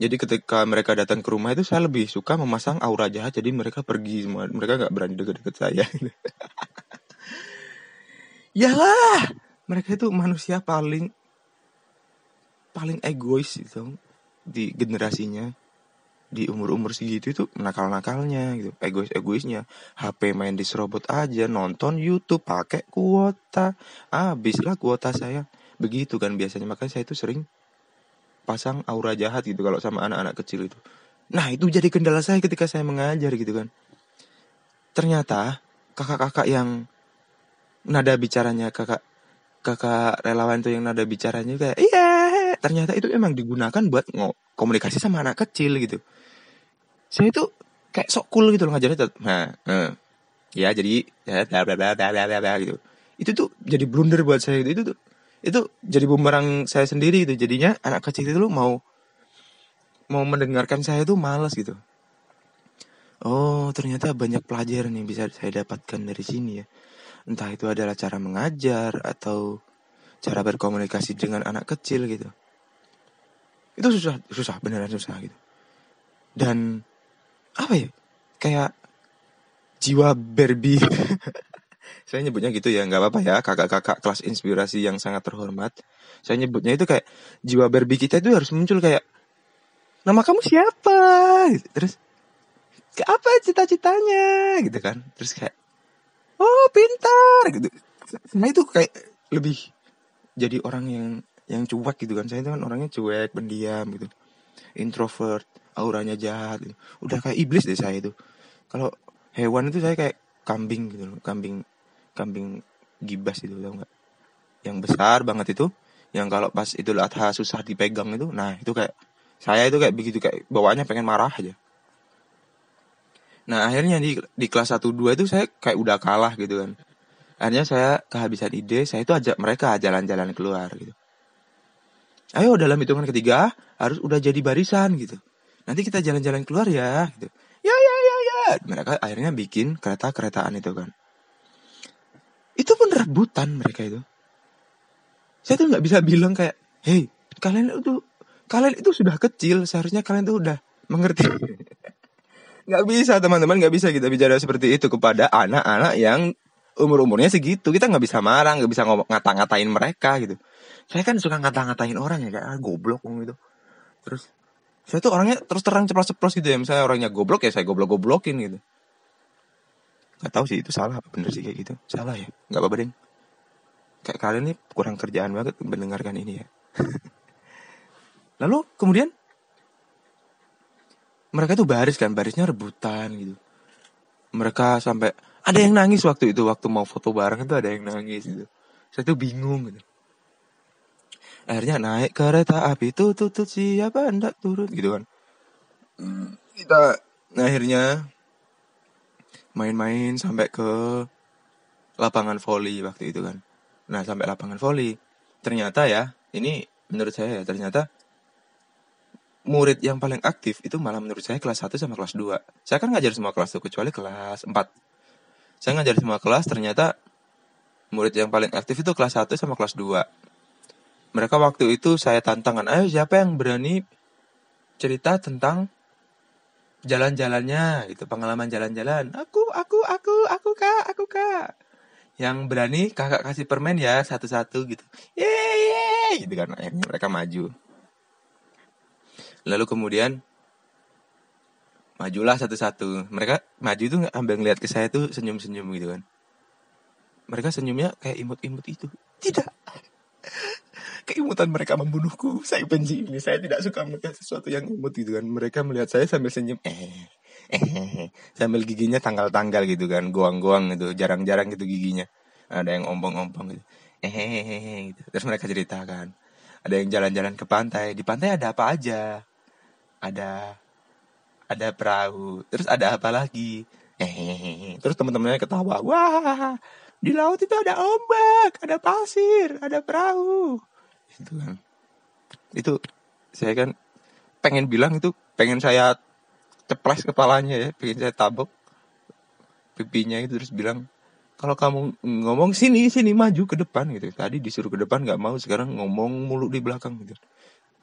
jadi ketika mereka datang ke rumah itu saya lebih suka memasang aura jahat jadi mereka pergi semua. Mereka nggak berani deket-deket saya. Yalah, mereka itu manusia paling paling egois itu di generasinya. Di umur-umur segitu itu nakal-nakalnya gitu egois-egoisnya. HP main di serobot aja nonton YouTube pakai kuota. Habislah kuota saya. Begitu kan biasanya makanya saya itu sering pasang aura jahat gitu kalau sama anak-anak kecil itu. Nah itu jadi kendala saya ketika saya mengajar gitu kan. Ternyata kakak-kakak yang nada bicaranya kakak kakak relawan tuh yang nada bicaranya kayak iya ternyata itu emang digunakan buat komunikasi sama anak kecil gitu. Saya itu kayak sok cool gitu loh ngajarnya nah, nah ya jadi ya bla bla bla bla bla gitu. Itu tuh jadi blunder buat saya gitu. Itu tuh itu jadi bumerang saya sendiri gitu. Jadinya anak kecil itu mau mau mendengarkan saya tuh malas gitu. Oh ternyata banyak pelajaran yang bisa saya dapatkan dari sini ya. Entah itu adalah cara mengajar atau cara berkomunikasi dengan anak kecil gitu. Itu susah susah beneran susah gitu. Dan apa ya kayak jiwa Barbie saya nyebutnya gitu ya nggak apa-apa ya kakak-kakak kelas inspirasi yang sangat terhormat. Saya nyebutnya itu kayak jiwa Barbie kita itu harus muncul kayak nama kamu siapa? Gitu. terus ke apa cita-citanya? Gitu kan. Terus kayak oh pintar. Gitu. Nah itu kayak lebih jadi orang yang yang cuek gitu kan. Saya itu kan orangnya cuek pendiam gitu. Introvert auranya jahat gitu. udah kayak iblis deh saya itu. Kalau hewan itu saya kayak kambing gitu loh kambing kambing gibas itu tau nggak? Yang besar banget itu yang kalau pas itu adha susah dipegang itu nah itu kayak saya itu kayak begitu kayak bawaannya pengen marah aja. Nah akhirnya di di kelas 1 2 itu saya kayak udah kalah gitu kan. Akhirnya saya kehabisan ide saya itu ajak mereka jalan-jalan keluar gitu. Ayo dalam hitungan ketiga harus udah jadi barisan gitu. Nanti kita jalan-jalan keluar ya gitu. Ya ya ya ya. Mereka akhirnya bikin kereta-keretaan itu kan itu pun rebutan mereka itu. Saya tuh nggak bisa bilang kayak hei kalian itu kalian itu sudah kecil seharusnya kalian tuh udah mengerti. Nggak bisa teman-teman nggak bisa kita bicara seperti itu kepada anak-anak yang umur umurnya segitu. Kita nggak bisa marah nggak bisa ngomong ngata-ngatain mereka gitu. Saya kan suka ngata-ngatain orang ya kayak ah, goblok gitu. Terus saya tuh orangnya terus terang ceplos-ceplos gitu ya. Misalnya orangnya goblok ya saya goblok-goblokin gitu nggak tahu sih itu salah apa bener sih kayak gitu. Salah ya? Nggak apa-apa deh kayak kalian nih kurang kerjaan banget mendengarkan ini ya. Lalu kemudian? Mereka tuh baris kan barisnya rebutan gitu. Mereka sampai ada yang nangis waktu itu waktu mau foto bareng itu ada yang nangis gitu. Saya tuh bingung gitu. Akhirnya naik kereta api tuh tuh tuh siapa hendak turun gitu kan. Hmm, kita akhirnya main-main sampai ke lapangan voli waktu itu kan. Nah sampai lapangan voli ternyata ya ini menurut saya ya ternyata murid yang paling aktif itu malah menurut saya kelas 1 sama kelas 2 saya kan ngajar semua kelas tuh kecuali kelas 4 saya ngajar semua kelas ternyata murid yang paling aktif itu kelas 1 sama kelas 2 mereka waktu itu saya tantangan, ayo siapa yang berani cerita tentang jalan-jalannya itu pengalaman jalan-jalan. Aku aku aku aku kak aku kak. Yang berani kakak kasih permen ya satu-satu gitu. Yeay gitu kan. Akhirnya mereka maju. Lalu kemudian majulah satu-satu. Mereka maju tuh ambil ngeliat ke saya tuh senyum-senyum gitu kan. Mereka senyumnya kayak imut-imut itu. Tidak keimutan mereka membunuhku. Saya benci ini. Saya tidak suka melihat sesuatu yang imut gitu kan. Mereka melihat saya sambil senyum. Eh, eh, sambil giginya tanggal-tanggal gitu kan. Goang-goang gitu. Jarang-jarang gitu giginya. Ada yang ompong-ompong gitu. Eh, gitu. Terus mereka ceritakan. Ada yang jalan-jalan ke pantai. Di pantai ada apa aja? Ada ada perahu. Terus ada apa lagi? Eh, terus teman-temannya ketawa. Wah, di laut itu ada ombak, ada pasir, ada perahu itu kan. Itu saya kan pengen bilang itu pengen saya ceples kepalanya ya pengen saya tabok pipinya itu terus bilang kalau kamu ngomong sini sini maju ke depan gitu. Tadi disuruh ke depan nggak mau sekarang ngomong mulu di belakang gitu.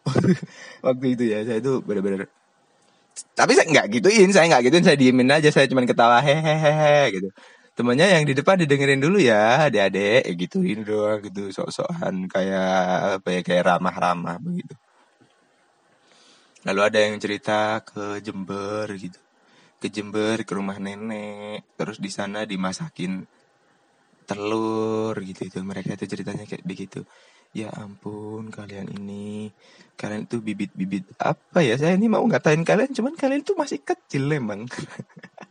Waktu itu ya saya itu benar-benar tapi saya nggak gituin saya nggak gituin saya diemin aja saya cuma ketawa hehehe gitu temannya yang di depan didengerin dulu ya adik-adik. Ya gituin doang gitu sok-sokan kayak apa ya kayak ramah-ramah begitu. Lalu ada yang cerita ke Jember gitu. Ke Jember ke rumah nenek. Terus di sana dimasakin telur gitu itu mereka itu ceritanya kayak begitu. Ya ampun kalian ini kalian itu bibit-bibit apa ya? Saya ini mau ngatain kalian cuman kalian itu masih kecil emang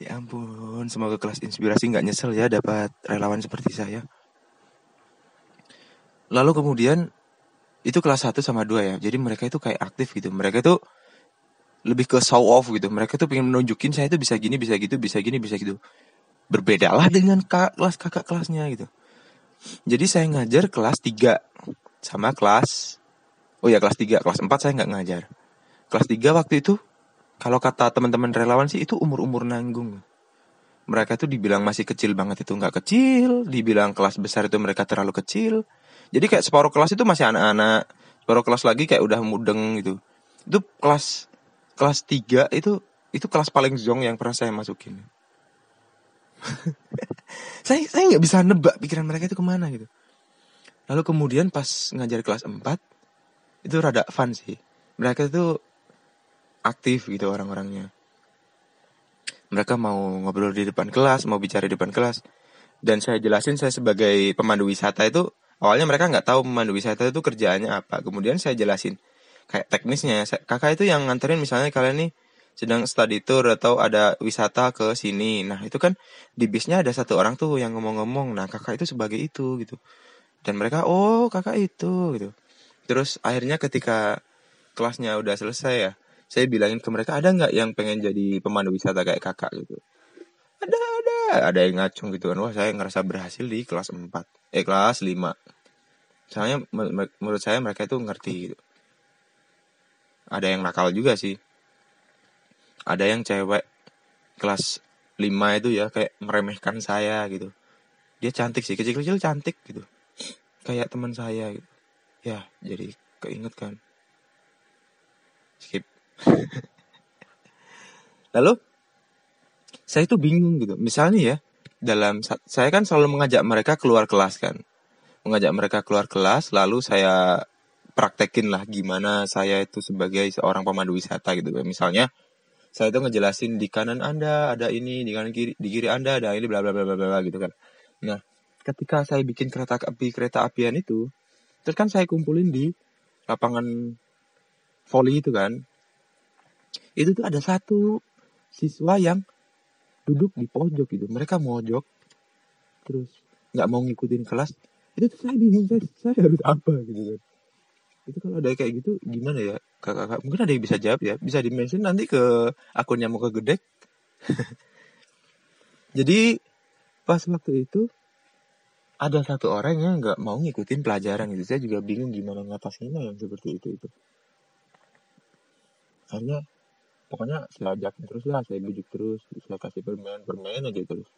Ya ampun, semoga kelas inspirasi nggak nyesel ya dapat relawan seperti saya. Lalu kemudian itu kelas 1 sama 2 ya. Jadi mereka itu kayak aktif gitu. Mereka itu lebih ke show off gitu. Mereka tuh pengen menunjukin saya itu bisa gini, bisa gitu, bisa gini, bisa gitu. Berbedalah dengan kelas kakak kelasnya gitu. Jadi saya ngajar kelas 3 sama kelas Oh ya kelas 3, kelas 4 saya nggak ngajar. Kelas 3 waktu itu kalau kata teman-teman relawan sih itu umur-umur nanggung. Mereka tuh dibilang masih kecil banget itu nggak kecil, dibilang kelas besar itu mereka terlalu kecil. Jadi kayak separuh kelas itu masih anak-anak, separuh kelas lagi kayak udah mudeng gitu. Itu kelas kelas 3 itu itu kelas paling zong yang pernah saya masukin. saya saya nggak bisa nebak pikiran mereka itu ke mana gitu. Lalu kemudian pas ngajar kelas 4 itu rada fun sih. Mereka itu aktif gitu orang-orangnya. Mereka mau ngobrol di depan kelas, mau bicara di depan kelas. Dan saya jelasin saya sebagai pemandu wisata itu awalnya mereka nggak tahu pemandu wisata itu kerjaannya apa. Kemudian saya jelasin kayak teknisnya. Kakak itu yang nganterin misalnya kalian nih sedang study tour atau ada wisata ke sini. Nah itu kan di bisnya ada satu orang tuh yang ngomong-ngomong. Nah kakak itu sebagai itu gitu. Dan mereka oh kakak itu gitu. Terus akhirnya ketika kelasnya udah selesai ya, saya bilangin ke mereka ada nggak yang pengen jadi pemandu wisata kayak kakak? Gitu. Ada ada. Ada yang ngacung gitu kan. Wah saya ngerasa berhasil di kelas 4 eh kelas 5 soalnya menurut saya mereka itu ngerti gitu. Ada yang nakal juga sih. Ada yang cewek kelas 5 itu ya kayak meremehkan saya gitu. Dia cantik sih kecil-kecil cantik gitu. Kayak teman saya gitu. Ya jadi keinget kan. Skip Lalu saya itu bingung gitu. Misalnya ya, dalam saya kan selalu mengajak mereka keluar kelas kan. Mengajak mereka keluar kelas lalu saya praktekin lah gimana saya itu sebagai seorang pemandu wisata gitu. Misalnya saya itu ngejelasin di kanan Anda ada ini, di kanan kiri di kiri Anda ada ini bla bla bla bla bla gitu kan. Nah, ketika saya bikin kereta api kereta apian itu, terus kan saya kumpulin di lapangan volley itu kan itu tuh ada satu siswa yang duduk di pojok gitu. Mereka mojok terus nggak mau ngikutin kelas. Itu tuh saya bingung saya, saya harus apa gitu kan. Itu kalau ada kayak gitu gimana ya? Kakak-kakak mungkin ada yang bisa jawab ya. Bisa dimention nanti ke akunnya mau ke gedek. Jadi pas waktu itu ada satu orang yang nggak mau ngikutin pelajaran gitu. Saya juga bingung gimana ngatasinnya yang seperti itu itu. Hanya pokoknya saya ajakin terus lah saya bujuk terus saya kasih permen aja terus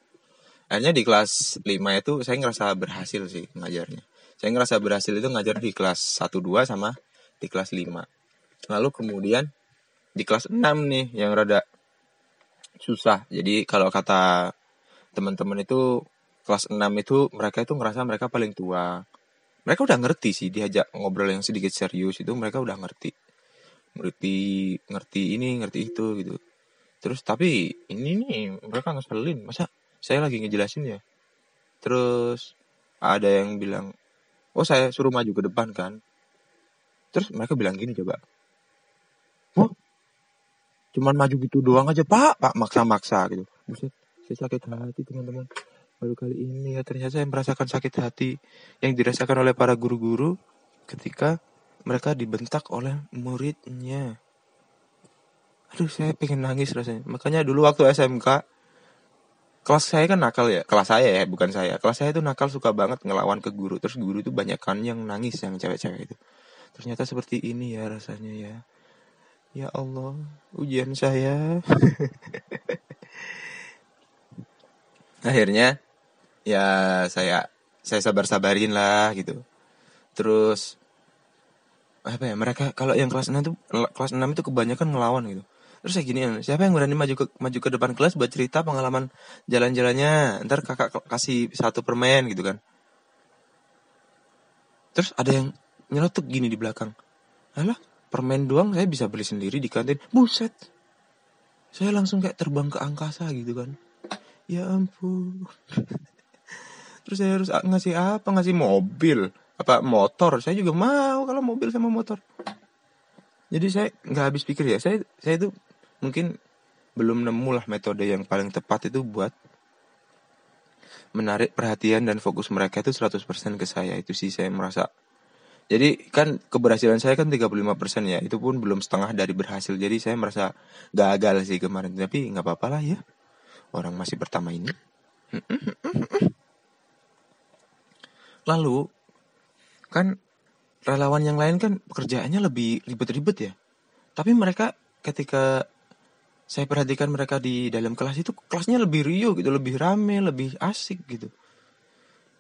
akhirnya di kelas 5 itu saya ngerasa berhasil sih ngajarnya saya ngerasa berhasil itu ngajar di kelas 1 2 sama di kelas 5 lalu kemudian di kelas 6 nih yang rada susah. Jadi kalau kata teman-teman itu kelas 6 itu mereka itu ngerasa mereka paling tua. Mereka udah ngerti sih diajak ngobrol yang sedikit serius itu mereka udah ngerti. Ngerti ngerti ini, ngerti itu gitu. Terus tapi ini nih mereka ngeselin. Masa saya lagi ngejelasin ya. Terus ada yang bilang, "Oh, saya suruh maju ke depan kan." Terus mereka bilang gini coba. "Oh, cuman maju gitu doang aja, Pak." Pak maksa-maksa gitu. Buset, saya sakit hati, teman-teman baru kali ini ya ternyata saya merasakan sakit hati yang dirasakan oleh para guru-guru ketika mereka dibentak oleh muridnya. Aduh, saya pengen nangis rasanya. Makanya dulu waktu SMK, kelas saya kan nakal ya. Kelas saya ya, bukan saya. Kelas saya itu nakal suka banget ngelawan ke guru. Terus guru itu banyak kan yang nangis yang cewek-cewek itu. Ternyata seperti ini ya rasanya ya. Ya Allah, ujian saya. Akhirnya ya saya saya sabar-sabarin lah gitu terus apa ya mereka kalau yang kelas 6 itu kelas 6 itu kebanyakan ngelawan gitu. Terus saya gini siapa yang berani maju ke maju ke depan kelas buat cerita pengalaman jalan-jalannya? Ntar kakak kasih satu permen gitu kan. Terus ada yang nyelotok gini di belakang. Alah permen doang saya bisa beli sendiri di kantin. Buset. Saya langsung kayak terbang ke angkasa gitu kan. Ya ampun. Terus saya harus ngasih apa? Ngasih mobil apa motor? Saya juga mau kalau mobil sama motor. Jadi saya nggak habis pikir ya. Saya saya itu mungkin belum nemu lah metode yang paling tepat itu buat menarik perhatian dan fokus mereka itu 100% ke saya. Itu sih saya merasa. Jadi kan keberhasilan saya kan 35% ya. Itu pun belum setengah dari berhasil. Jadi saya merasa gagal sih kemarin. Tapi nggak apa-apa lah ya. Orang masih pertama ini. Lalu kan relawan yang lain kan pekerjaannya lebih ribet-ribet ya. Tapi mereka ketika saya perhatikan mereka di dalam kelas itu kelasnya lebih rio gitu, lebih rame, lebih asik gitu.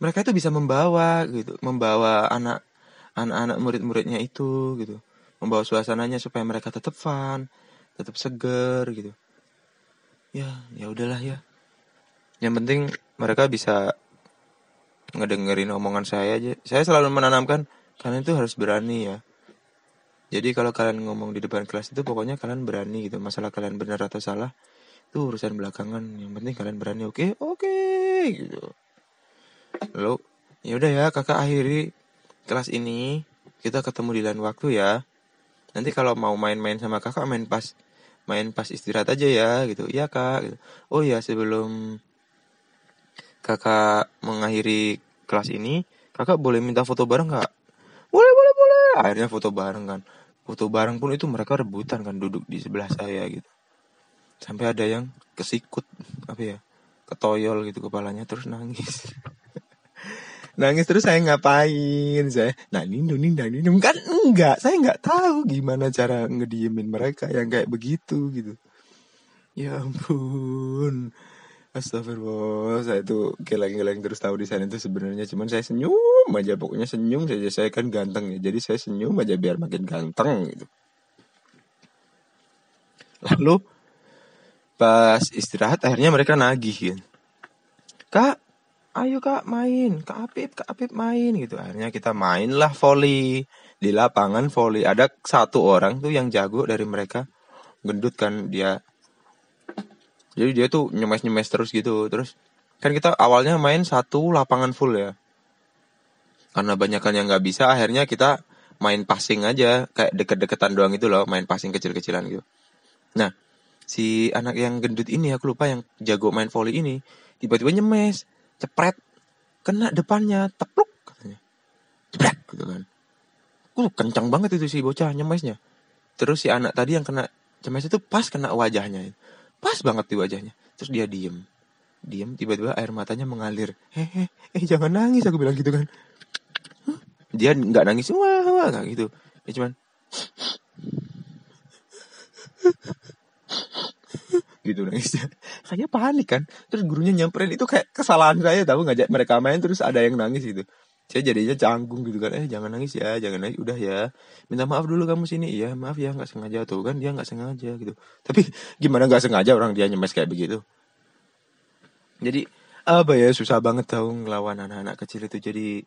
Mereka itu bisa membawa gitu, membawa anak anak-anak murid-muridnya itu gitu. Membawa suasananya supaya mereka tetap fun, tetap seger gitu. Ya, ya udahlah ya. Yang penting mereka bisa ngedengerin omongan saya aja. Saya selalu menanamkan kalian itu harus berani ya. Jadi kalau kalian ngomong di depan kelas itu pokoknya kalian berani gitu. Masalah kalian benar atau salah itu urusan belakangan. Yang penting kalian berani. Oke, okay? oke okay, gitu. Lalu ya udah ya kakak akhiri kelas ini. Kita ketemu di lain waktu ya. Nanti kalau mau main-main sama kakak main pas main pas istirahat aja ya gitu. Iya kak. Gitu. Oh ya sebelum kakak mengakhiri kelas ini, kakak boleh minta foto bareng nggak? Boleh, boleh, boleh. Akhirnya foto bareng kan. Foto bareng pun itu mereka rebutan kan duduk di sebelah saya gitu. Sampai ada yang kesikut apa ya, ketoyol gitu kepalanya terus nangis. nangis terus saya ngapain saya nah nindung nindung nindung kan enggak saya nggak tahu gimana cara ngediemin mereka yang kayak begitu gitu ya ampun Astagfirullah, saya itu geleng-geleng terus tahu di sana itu sebenarnya cuman saya senyum aja pokoknya senyum saja saya kan ganteng ya. Jadi saya senyum aja biar makin ganteng gitu. Lalu pas istirahat akhirnya mereka nagih kan. Kak, ayo kak main, kak Apip, kak Apip main gitu. Akhirnya kita mainlah volley di lapangan volley. Ada satu orang tuh yang jago dari mereka, gendut kan dia jadi dia tuh nyemes nyemes terus gitu. Terus kan kita awalnya main satu lapangan full ya. Karena banyak kan yang nggak bisa akhirnya kita main passing aja. Kayak deket-deketan doang itu loh main passing kecil-kecilan gitu. Nah si anak yang gendut ini aku lupa yang jago main volley ini tiba-tiba nyemes cepret kena depannya tepluk katanya. Cepret gitu kan. Uh kencang banget itu si bocah nyemesnya terus si anak tadi yang kena cemes itu pas kena wajahnya pas banget di wajahnya. Terus dia diem. Diem tiba-tiba air matanya mengalir. Hehe eh jangan nangis aku bilang gitu kan. Dia nggak nangis. Wah wah nggak gitu. Dia cuman gitu nangisnya. Saya panik kan. Terus gurunya nyamperin. Itu kayak kesalahan saya tahu ngajak mereka main terus ada yang nangis gitu saya jadinya canggung gitu kan. Eh jangan nangis ya jangan nangis. Udah ya. Minta maaf dulu kamu sini. Iya maaf ya nggak sengaja. Tuh kan dia nggak sengaja gitu. Tapi gimana nggak sengaja orang dia nyemes kayak begitu? Jadi apa ya susah banget tau ngelawan anak-anak kecil itu. Jadi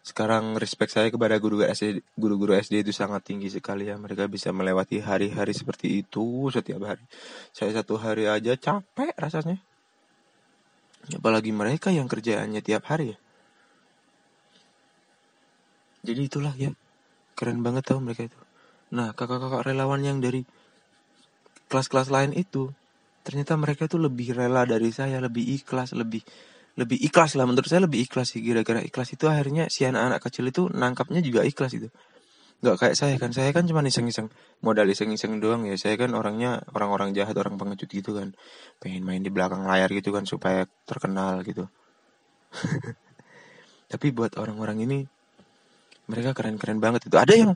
sekarang respect saya kepada guru SD guru-guru SD itu sangat tinggi sekali ya. Mereka bisa melewati hari-hari seperti itu. Setiap hari saya satu hari aja capek rasanya. Apalagi mereka yang kerjaannya tiap hari ya jadi itulah ya. Keren banget tau mereka itu. Nah kakak-kakak relawan yang dari kelas-kelas lain itu ternyata mereka itu lebih rela dari saya lebih ikhlas lebih lebih ikhlas lah. Menurut saya lebih ikhlas sih kira-kira ikhlas itu akhirnya si anak-anak kecil itu nangkapnya juga ikhlas itu nggak kayak saya kan. Saya kan cuma iseng-iseng modal iseng-iseng doang ya. Saya kan orangnya orang-orang jahat orang pengecut gitu kan. Pengen main di belakang layar gitu kan supaya terkenal gitu. Tapi buat orang-orang ini mereka keren-keren banget itu. Ada yang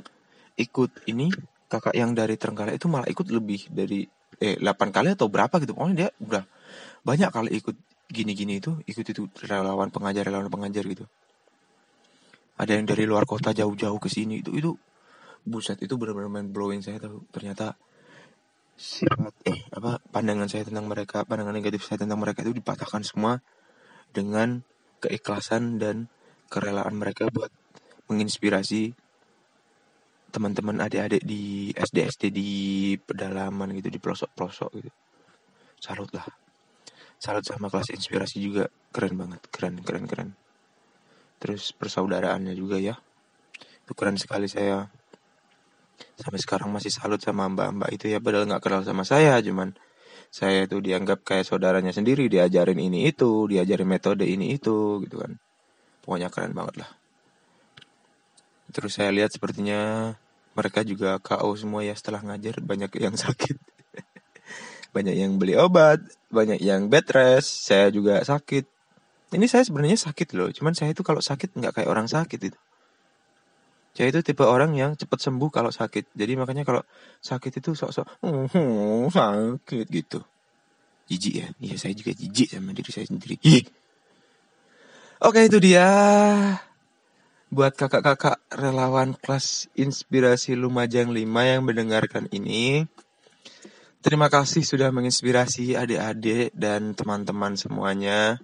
ikut ini kakak yang dari Trenggalek itu malah ikut lebih dari eh 8 kali atau berapa gitu. Pokoknya dia udah banyak kali ikut gini-gini itu ikut itu relawan pengajar relawan pengajar gitu. Ada yang dari luar kota jauh-jauh ke sini itu itu buset itu benar-benar main blowing saya tahu. Ternyata sifat eh apa pandangan saya tentang mereka pandangan negatif saya tentang mereka itu dipatahkan semua dengan keikhlasan dan kerelaan mereka buat menginspirasi teman-teman adik-adik di SD SD di pedalaman gitu di pelosok-pelosok gitu. Salut lah. Salut sama kelas inspirasi juga. Keren banget. Keren keren keren. Terus persaudaraannya juga ya. Itu keren sekali saya. Sampai sekarang masih salut sama mbak-mbak itu ya. Padahal nggak kenal sama saya. Cuman saya itu dianggap kayak saudaranya sendiri. Diajarin ini itu diajarin metode ini itu gitu kan. Pokoknya keren banget lah Terus saya lihat sepertinya mereka juga KO semua ya setelah ngajar banyak yang sakit. banyak yang beli obat, banyak yang bed rest, saya juga sakit. Ini saya sebenarnya sakit loh, cuman saya itu kalau sakit nggak kayak orang sakit itu. Saya itu tipe orang yang cepat sembuh kalau sakit. Jadi makanya kalau sakit itu sok-sok oh, sakit gitu. Jijik ya. Iya saya juga jijik sama diri saya sendiri. Oke itu dia buat kakak-kakak relawan kelas inspirasi Lumajang 5 yang mendengarkan ini. Terima kasih sudah menginspirasi adik-adik dan teman-teman semuanya.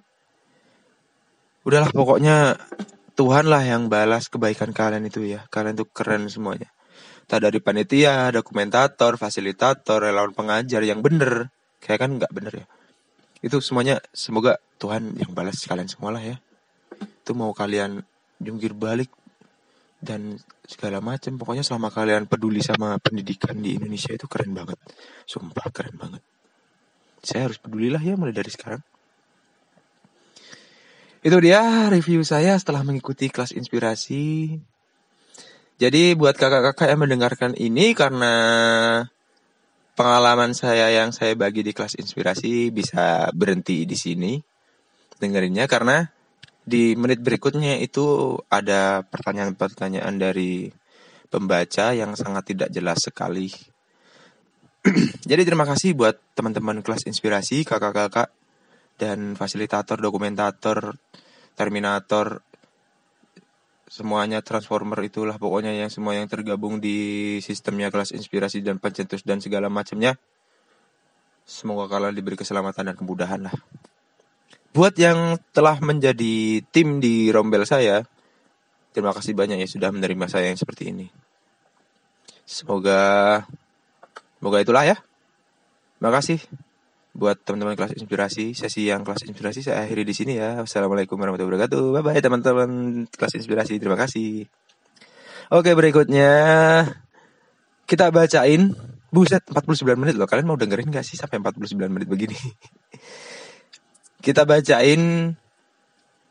Udahlah pokoknya Tuhan lah yang balas kebaikan kalian itu ya. Kalian tuh keren semuanya. Tak dari panitia, dokumentator, fasilitator, relawan pengajar yang bener. Kayak kan nggak bener ya. Itu semuanya semoga Tuhan yang balas kalian semua lah ya. Itu mau kalian jungkir balik dan segala macam. Pokoknya selama kalian peduli sama pendidikan di Indonesia itu keren banget. Sumpah keren banget. Saya harus pedulilah ya mulai dari sekarang. Itu dia review saya setelah mengikuti kelas inspirasi. Jadi buat kakak-kakak yang mendengarkan ini karena pengalaman saya yang saya bagi di kelas inspirasi bisa berhenti di sini. Dengerinnya karena di menit berikutnya itu ada pertanyaan-pertanyaan dari pembaca yang sangat tidak jelas sekali. Jadi terima kasih buat teman-teman kelas inspirasi, kakak-kakak, dan fasilitator, dokumentator, terminator, semuanya transformer itulah pokoknya yang semua yang tergabung di sistemnya kelas inspirasi dan pencetus dan segala macamnya. Semoga kalian diberi keselamatan dan kemudahan lah. Buat yang telah menjadi tim di Rombel saya, terima kasih banyak ya sudah menerima saya yang seperti ini. Semoga semoga itulah ya. Terima kasih buat teman-teman kelas inspirasi. Sesi yang kelas inspirasi saya akhiri di sini ya. Wassalamualaikum warahmatullahi wabarakatuh. Bye bye teman-teman kelas inspirasi. Terima kasih. Oke, berikutnya kita bacain Buset 49 menit loh Kalian mau dengerin gak sih sampai 49 menit begini kita bacain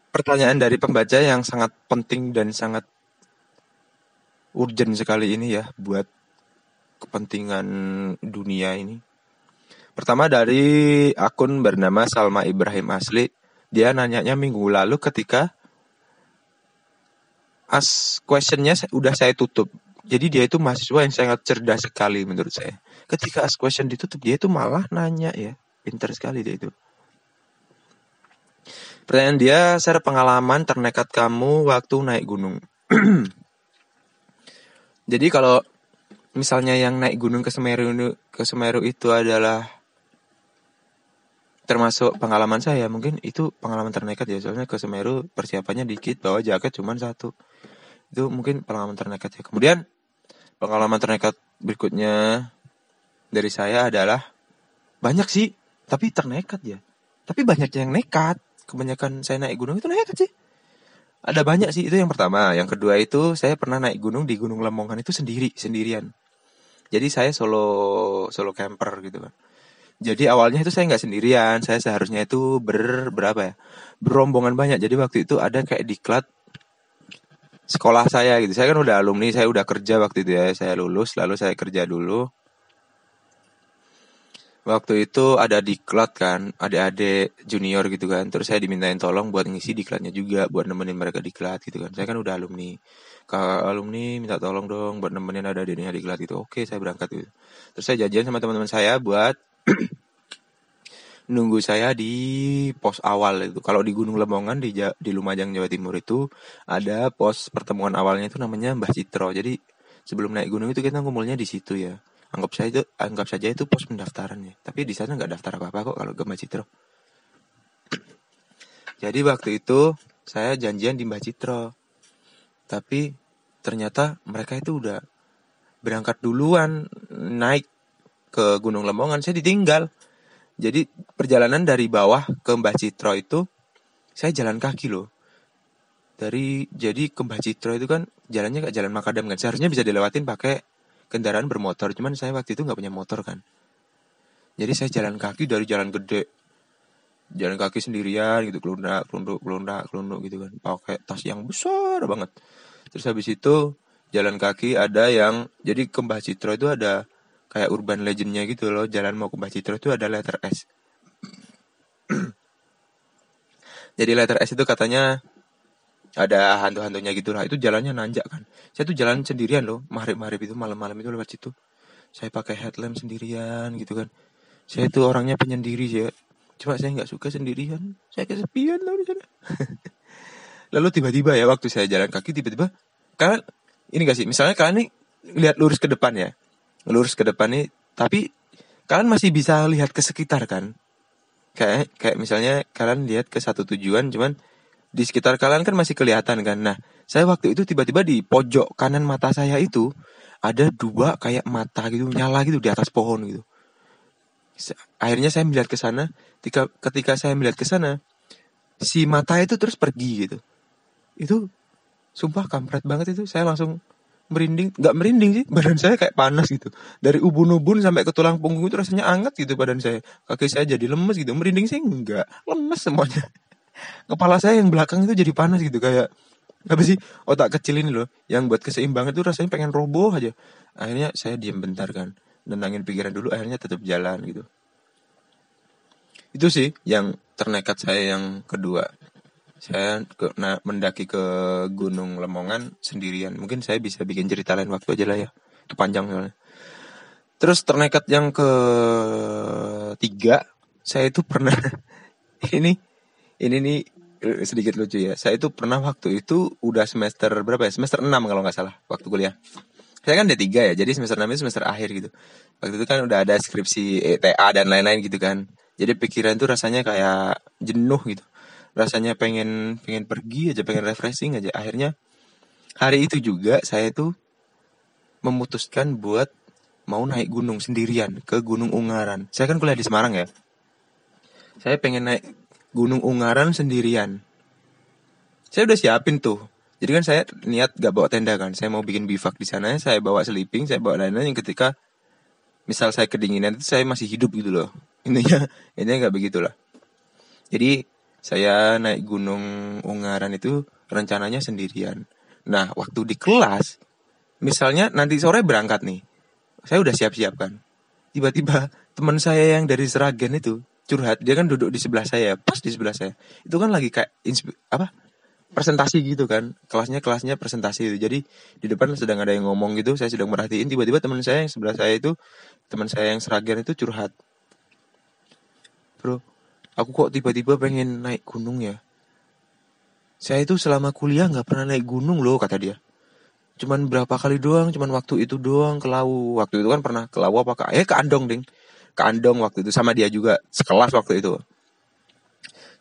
pertanyaan dari pembaca yang sangat penting dan sangat urgent sekali ini ya buat kepentingan dunia ini. Pertama dari akun bernama Salma Ibrahim Asli. Dia nanyanya minggu lalu ketika as questionnya udah saya tutup. Jadi dia itu mahasiswa yang sangat cerdas sekali menurut saya. Ketika as question ditutup dia itu malah nanya ya. Pinter sekali dia itu. Pertanyaan dia, share pengalaman ternekat kamu waktu naik gunung. Jadi kalau misalnya yang naik gunung ke Semeru ke Semeru itu adalah termasuk pengalaman saya mungkin itu pengalaman ternekat ya. Soalnya ke Semeru persiapannya dikit bawa jaket cuma satu. Itu mungkin pengalaman ternekat ya. Kemudian pengalaman ternekat berikutnya dari saya adalah banyak sih tapi ternekat ya. Tapi banyak yang nekat kebanyakan saya naik gunung itu nekat sih. Ada banyak sih itu yang pertama. Yang kedua itu saya pernah naik gunung di Gunung Lemongan itu sendiri sendirian. Jadi saya solo solo camper gitu kan. Jadi awalnya itu saya nggak sendirian saya seharusnya itu ber berapa ya? Berombongan banyak. Jadi waktu itu ada kayak diklat sekolah saya gitu. Saya kan udah alumni saya udah kerja waktu itu ya. Saya lulus lalu saya kerja dulu waktu itu ada diklat kan adik-adik junior gitu kan. Terus saya dimintain tolong buat ngisi diklatnya juga buat nemenin mereka diklat gitu kan. Saya kan udah alumni. Ke alumni minta tolong dong buat nemenin ada adiknya diklat gitu. Oke saya berangkat gitu. Terus saya janjian sama teman-teman saya buat nunggu saya di pos awal itu. Kalau di Gunung Lemongan di di Lumajang Jawa Timur itu ada pos pertemuan awalnya itu namanya Mbah Citro. Jadi sebelum naik gunung itu kita ngumpulnya di situ ya anggap saja itu anggap saja itu pos pendaftaran ya. Tapi di sana nggak daftar apa apa kok kalau Mbak Citro. Jadi waktu itu saya janjian di Mbak Citro. Tapi ternyata mereka itu udah berangkat duluan naik ke Gunung Lemongan saya ditinggal. Jadi perjalanan dari bawah ke Mbak Citro itu saya jalan kaki loh. Dari jadi ke Mbak Citro itu kan jalannya kayak jalan makadam kan. Seharusnya bisa dilewatin pakai kendaraan bermotor cuman saya waktu itu nggak punya motor kan. Jadi saya jalan kaki dari jalan gede jalan kaki sendirian gitu kelundak kelunduk kelundak kelunduk gitu kan. Pakai tas yang besar banget. Terus habis itu jalan kaki ada yang jadi ke Mbah Citro itu ada kayak urban legendnya gitu loh jalan mau ke Mbah Citro itu ada letter S. Jadi letter S itu katanya ada hantu-hantunya gitu lah itu jalannya nanjak kan. Saya tuh jalan sendirian loh. Marip-marip itu malam-malam itu lewat situ. Saya pakai headlamp sendirian gitu kan. Saya itu orangnya penyendiri ya cuma saya nggak suka sendirian. Saya kesepian loh di sana. Lalu tiba-tiba ya waktu saya jalan kaki tiba-tiba kalian ini gak sih? Misalnya kalian nih lihat lurus ke depan ya. Lurus ke depan nih. Tapi kalian masih bisa lihat ke sekitar kan? Kayak kayak misalnya kalian lihat ke satu tujuan cuman di sekitar kalian kan masih kelihatan kan. Nah, saya waktu itu tiba-tiba di pojok kanan mata saya itu ada dua kayak mata gitu nyala gitu di atas pohon gitu. Akhirnya saya melihat ke sana. Ketika ketika saya melihat ke sana, si mata itu terus pergi gitu. Itu sumpah kampret banget itu. Saya langsung merinding, nggak merinding sih, badan saya kayak panas gitu. Dari ubun-ubun sampai ke tulang punggung itu rasanya anget gitu badan saya. Kaki saya jadi lemes gitu. Merinding sih enggak, lemes semuanya kepala saya yang belakang itu jadi panas gitu kayak apa sih otak kecil ini loh yang buat keseimbangan itu rasanya pengen roboh aja. Akhirnya saya diam bentar kan nenangin pikiran dulu akhirnya tetap jalan gitu. Itu sih yang ternekat saya yang kedua. Saya ke, nah, mendaki ke Gunung Lemongan sendirian. Mungkin saya bisa bikin cerita lain waktu aja lah ya itu panjang soalnya. Terus ternekat yang ketiga saya itu pernah ini ini nih eh, sedikit lucu ya. Saya itu pernah waktu itu udah semester berapa ya? Semester 6 kalau nggak salah waktu kuliah. Saya kan D3 ya, jadi semester 6 itu semester akhir gitu. Waktu itu kan udah ada skripsi ETA dan lain-lain gitu kan. Jadi pikiran tuh rasanya kayak jenuh gitu. Rasanya pengen pengen pergi aja, pengen refreshing aja. Akhirnya hari itu juga saya tuh memutuskan buat mau naik gunung sendirian ke Gunung Ungaran. Saya kan kuliah di Semarang ya. Saya pengen naik Gunung Ungaran sendirian. Saya udah siapin tuh. Jadi kan saya niat gak bawa tenda kan. Saya mau bikin bivak di sana. Saya bawa sleeping, saya bawa lain-lain yang ketika misal saya kedinginan itu saya masih hidup gitu loh. Intinya intinya nggak begitulah. Jadi saya naik Gunung Ungaran itu rencananya sendirian. Nah waktu di kelas, misalnya nanti sore berangkat nih, saya udah siap-siap kan. Tiba-tiba teman saya yang dari Seragen itu curhat dia kan duduk di sebelah saya pas di sebelah saya itu kan lagi kayak apa presentasi gitu kan kelasnya kelasnya presentasi itu jadi di depan sedang ada yang ngomong gitu saya sedang merhatiin tiba-tiba teman saya yang sebelah saya itu teman saya yang seragen itu curhat bro aku kok tiba-tiba pengen naik gunung ya Saya itu selama kuliah nggak pernah naik gunung loh kata dia. Cuman berapa kali doang, cuman waktu itu doang ke Lawu. Waktu itu kan pernah ke Lawu apa ke eh ke Andong ding. Ke Andong waktu itu sama dia juga sekelas waktu itu.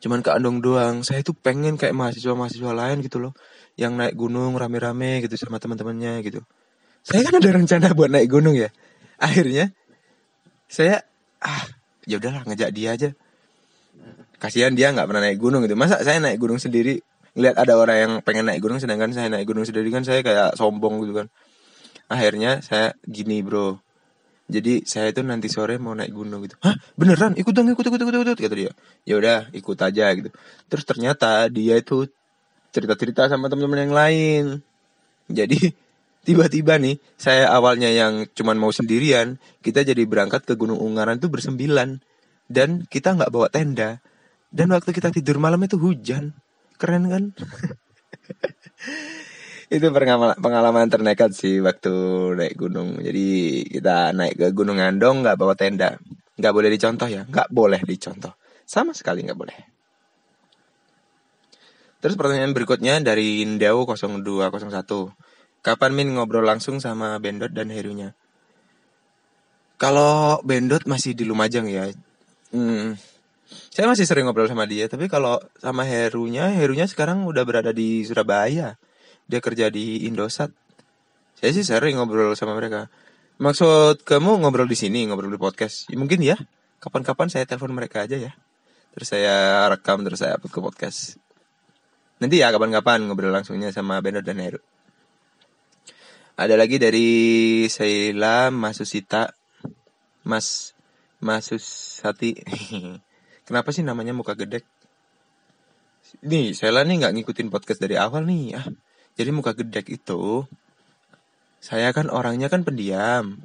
Cuman ke Andong doang. Saya itu pengen kayak mahasiswa-mahasiswa lain gitu loh, yang naik gunung rame-rame gitu sama teman-temannya gitu. Saya kan ada rencana buat naik gunung ya. Akhirnya saya ah ya udahlah ngejak dia aja. Kasihan dia nggak pernah naik gunung gitu. Masa saya naik gunung sendiri ngeliat ada orang yang pengen naik gunung sedangkan saya naik gunung sendiri kan saya kayak sombong gitu kan akhirnya saya gini bro jadi saya itu nanti sore mau naik gunung gitu. Hah? Beneran? Ikut dong ikut ikut ikut ikut kata dia. Ya udah ikut aja gitu. Terus ternyata dia itu cerita cerita sama teman-teman yang lain. Jadi tiba-tiba nih saya awalnya yang cuman mau sendirian kita jadi berangkat ke Gunung Ungaran itu bersembilan. Dan kita nggak bawa tenda. Dan waktu kita tidur malam itu hujan. Keren kan itu pengalaman ternekat sih waktu naik gunung. Jadi kita naik ke Gunung Andong nggak bawa tenda. Nggak boleh dicontoh ya? Nggak boleh dicontoh. Sama sekali nggak boleh. Terus pertanyaan berikutnya dari Indau 0201 kapan Min ngobrol langsung sama Bendot dan Herunya? Kalau Bendot masih di Lumajang ya. Hmm, saya masih sering ngobrol sama dia, tapi kalau sama Herunya, Herunya sekarang udah berada di Surabaya. Dia kerja di Indosat. Saya sih sering ngobrol sama mereka. Maksud kamu ngobrol di sini, ngobrol di podcast? Ya, mungkin ya. Kapan-kapan saya telepon mereka aja ya. Terus saya rekam, terus saya upload ke podcast. Nanti ya kapan-kapan ngobrol langsungnya sama Beno dan Heru. Ada lagi dari Sheila Masusita. Mas Masusati. Kenapa sih namanya muka gedek? Nih, saya nih nggak ngikutin podcast dari awal nih. Ah, jadi muka gedek itu, saya kan orangnya kan pendiam.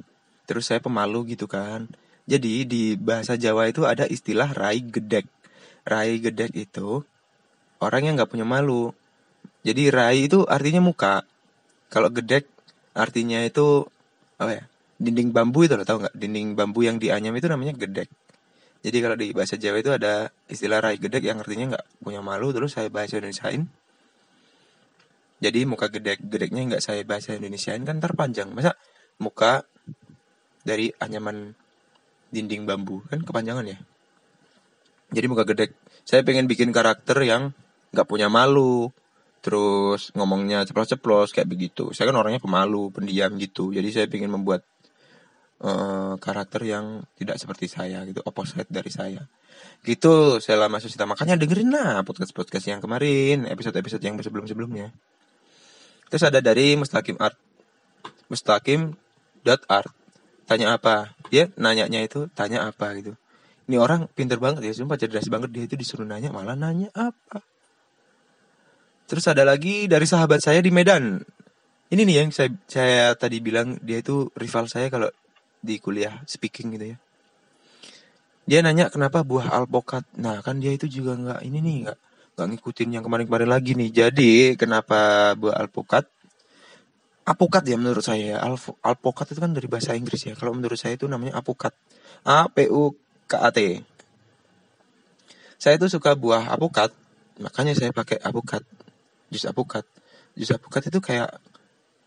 Terus saya pemalu gitu kan. Jadi di bahasa Jawa itu ada istilah rai gedek. Rai gedek itu orang yang nggak punya malu. Jadi rai itu artinya muka. Kalau gedek artinya itu apa ya? Dinding bambu itu lo tau nggak? Dinding bambu yang dianyam itu namanya gedek. Jadi kalau di bahasa Jawa itu ada istilah rai gedek yang artinya nggak punya malu terus saya bahasa Indonesiain. Jadi muka gedek gedeknya nggak saya bahasa Indonesiain kan terpanjang. Masa muka dari anyaman dinding bambu kan kepanjangan ya. Jadi muka gedek. Saya pengen bikin karakter yang nggak punya malu, terus ngomongnya ceplos-ceplos kayak begitu. Saya kan orangnya pemalu, pendiam gitu. Jadi saya pengen membuat uh, karakter yang tidak seperti saya gitu opposite dari saya gitu saya lama susita makanya dengerin lah podcast podcast yang kemarin episode episode yang sebelum sebelumnya terus ada dari Mustaqim Art. Mustaqim art. Tanya apa? Dia nanyanya itu tanya apa gitu. Ini orang pinter banget ya sumpah cerdas banget. Dia itu disuruh nanya malah nanya apa? Terus ada lagi dari sahabat saya di Medan. Ini nih yang saya saya tadi bilang dia itu rival saya kalau di kuliah speaking gitu ya. Dia nanya kenapa buah alpokat? Nah kan dia itu juga nggak ini nih nggak nggak ngikutin yang kemarin-kemarin lagi nih. Jadi kenapa buah alpokat apokat ya menurut saya Alp alpokat itu kan dari bahasa Inggris ya. Kalau menurut saya itu namanya apokat a p u k a t. Saya itu suka buah apokat makanya saya pakai apokat jus apokat jus apokat itu kayak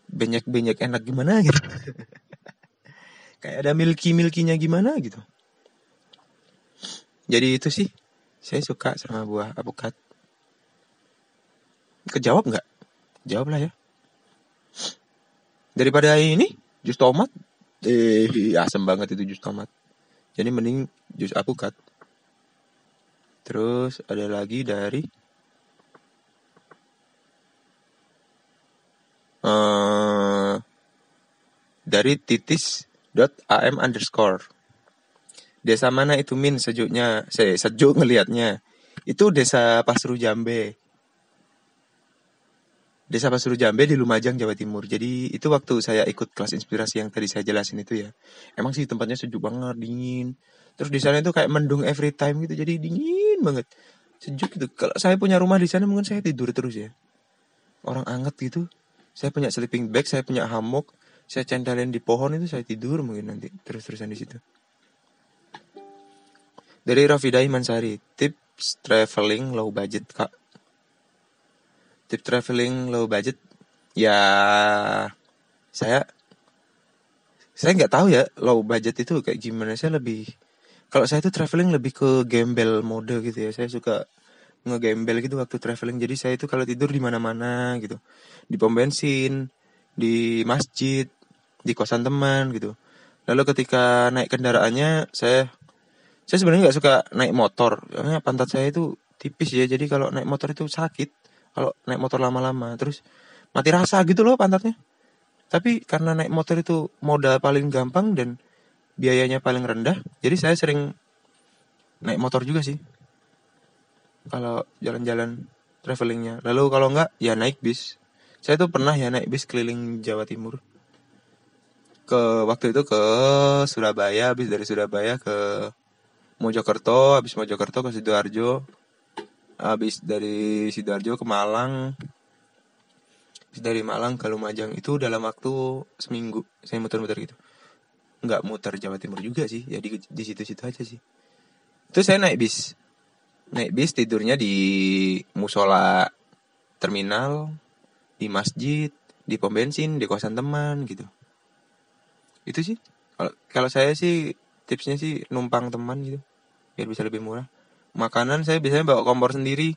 banyak-banyak enak gimana gitu. Kayak ada milky milkinya gimana gitu. Jadi itu sih saya suka sama buah apokat kejawab nggak? Jawab lah ya. Daripada ini jus tomat. Eh asam banget itu jus tomat. Jadi mending jus apokat terus ada lagi dari uh, dari titis dot am underscore. Desa mana itu min? Sejuknya saya sejuk ngelihatnya. Itu desa Pasru Jambe desa Pasru Jambe di Lumajang Jawa Timur. Jadi itu waktu saya ikut kelas inspirasi yang tadi saya jelasin itu ya. Emang sih tempatnya sejuk banget dingin. Terus di sana itu kayak mendung every time gitu jadi dingin banget. Sejuk gitu. Kalau saya punya rumah di sana mungkin saya tidur terus ya. Orang anget gitu. Saya punya sleeping bag saya punya hammock saya centalin di pohon itu saya tidur mungkin nanti terus-terusan di situ. Dari Rafidai Mansari, tips traveling low budget kak. Tips traveling low budget ya saya saya nggak tahu ya low budget itu kayak gimana. Saya lebih kalau saya itu traveling lebih ke gembel mode gitu ya. Saya suka ngegembel gitu waktu traveling. Jadi saya itu kalau tidur di mana-mana gitu. Di pom bensin di masjid di kosan teman gitu. Lalu ketika naik kendaraannya saya saya sebenarnya nggak suka naik motor. Karena pantat saya itu tipis ya. Jadi kalau naik motor itu sakit kalau naik motor lama-lama terus mati rasa gitu loh pantatnya. Tapi karena naik motor itu modal paling gampang dan biayanya paling rendah jadi saya sering naik motor juga sih. Kalau jalan-jalan travelingnya. Lalu kalau enggak ya naik bis. Saya tuh pernah ya naik bis keliling Jawa Timur. Ke waktu itu ke Surabaya habis dari Surabaya ke Mojokerto habis Mojokerto ke sidoarjo habis dari sidoarjo ke Malang. Dari Malang ke Lumajang itu dalam waktu seminggu. Saya muter-muter gitu. Nggak muter Jawa Timur juga sih. Ya di, situ-situ aja sih. Itu saya naik bis. Naik bis tidurnya di musola terminal di masjid di pom bensin di kosan teman gitu. Itu sih. Kalau saya sih tipsnya sih numpang teman gitu biar bisa lebih murah makanan saya biasanya bawa kompor sendiri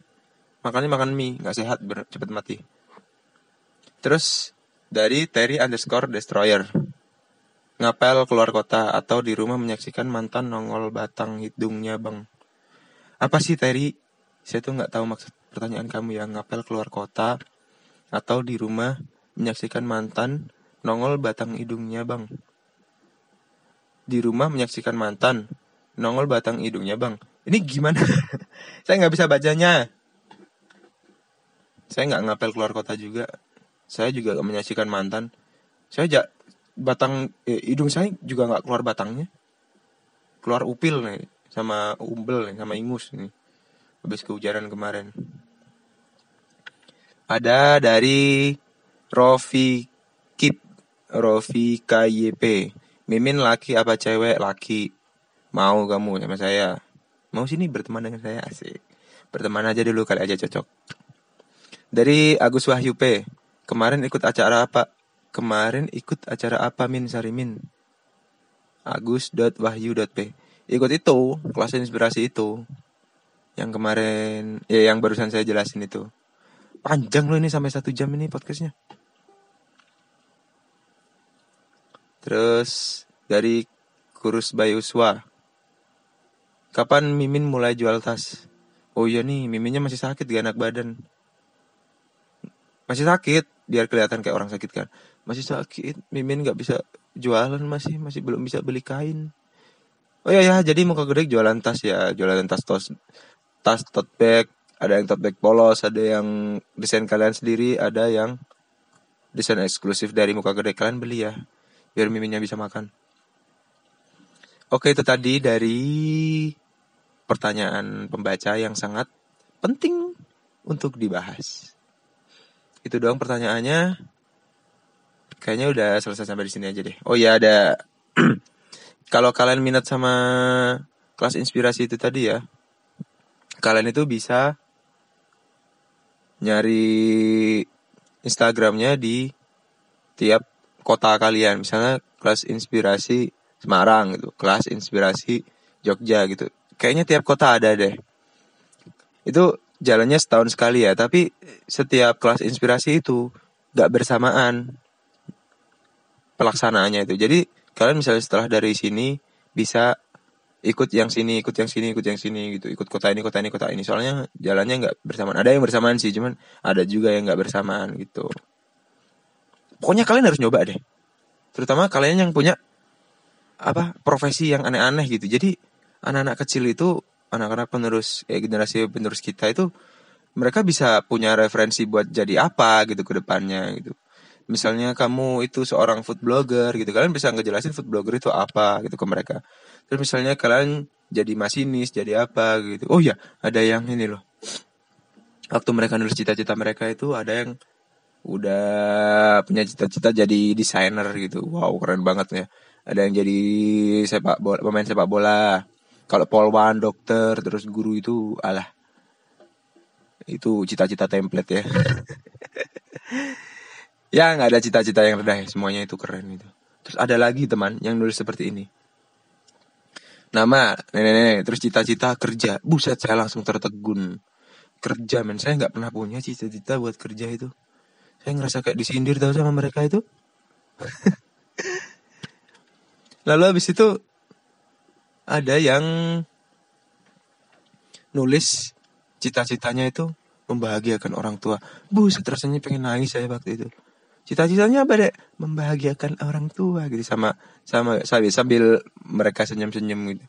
makannya makan mie nggak sehat cepet mati terus dari Terry underscore destroyer ngapel keluar kota atau di rumah menyaksikan mantan nongol batang hidungnya bang apa sih Terry? Saya tuh nggak tahu maksud pertanyaan kamu yang ngapel keluar kota atau di rumah menyaksikan mantan nongol batang hidungnya bang. Di rumah menyaksikan mantan nongol batang hidungnya bang. Ini gimana? saya nggak bisa bacanya. Saya nggak ngapel keluar kota juga. Saya juga gak menyaksikan mantan. Saya ja, batang eh, hidung saya juga nggak keluar batangnya. Keluar upil nih sama umbel sama ingus nih habis kehujanan kemarin ada dari Rofi Kip Rofi KYP Mimin laki apa cewek laki mau kamu sama saya mau sini berteman dengan saya asik. Berteman aja dulu kali aja cocok. Dari Agus Wahyu P kemarin ikut acara apa? Kemarin ikut acara apa Min Sarimin? Agus.wahyu.p ikut itu kelas inspirasi itu. Yang kemarin ya yang barusan saya jelasin itu. Panjang loh ini sampai satu jam ini podcastnya. Terus dari kurus Bayuswa kapan Mimin mulai jual tas? Oh iya nih Miminnya masih sakit gak enak badan. Masih sakit biar kelihatan kayak orang sakit kan. Masih sakit Mimin nggak bisa jualan masih masih belum bisa beli kain. Oh iya ya, jadi muka gede jualan tas ya, jualan tas tos, tas tote bag, ada yang tote bag polos, ada yang desain kalian sendiri, ada yang desain eksklusif dari muka gede kalian beli ya, biar miminnya bisa makan. Oke itu tadi dari pertanyaan pembaca yang sangat penting untuk dibahas. Itu doang pertanyaannya. Kayaknya udah selesai sampai di sini aja deh. Oh iya ada kalau kalian minat sama kelas inspirasi itu tadi ya, kalian itu bisa nyari Instagramnya di tiap kota kalian. Misalnya kelas inspirasi Semarang gitu, kelas inspirasi Jogja gitu. Kayaknya tiap kota ada deh. Itu jalannya setahun sekali ya, tapi setiap kelas inspirasi itu gak bersamaan pelaksanaannya itu. Jadi kalian misalnya setelah dari sini bisa ikut yang sini, ikut yang sini, ikut yang sini gitu, ikut kota ini, kota ini, kota ini. Soalnya jalannya nggak bersamaan. Ada yang bersamaan sih, cuman ada juga yang nggak bersamaan gitu. Pokoknya kalian harus nyoba deh. Terutama kalian yang punya apa profesi yang aneh-aneh gitu. Jadi anak-anak kecil itu, anak-anak penerus, eh, generasi penerus kita itu, mereka bisa punya referensi buat jadi apa gitu ke depannya gitu. Misalnya kamu itu seorang food blogger gitu kalian bisa ngejelasin food blogger itu apa gitu ke mereka. Terus misalnya kalian jadi masinis jadi apa gitu. Oh ya ada yang ini loh. Waktu mereka nulis cita-cita mereka itu ada yang udah punya cita-cita jadi desainer gitu. Wow keren banget ya. Ada yang jadi sepak bola pemain sepak bola kalau polwan dokter terus guru itu alah. Itu cita-cita template ya. Ya nggak ada cita-cita yang rendah ya. Semuanya itu keren itu. Terus ada lagi teman yang nulis seperti ini. Nama nenek-nenek terus cita-cita kerja. Buset saya langsung tertegun. Kerja men. Saya nggak pernah punya cita-cita buat kerja itu. Saya ngerasa kayak disindir tau sama mereka itu. Lalu habis itu ada yang nulis cita-citanya itu membahagiakan orang tua. Buset rasanya pengen nangis saya waktu itu. Cita-citanya apa dek? Membahagiakan orang tua gitu sama sama sambil sambil mereka senyum-senyum gitu.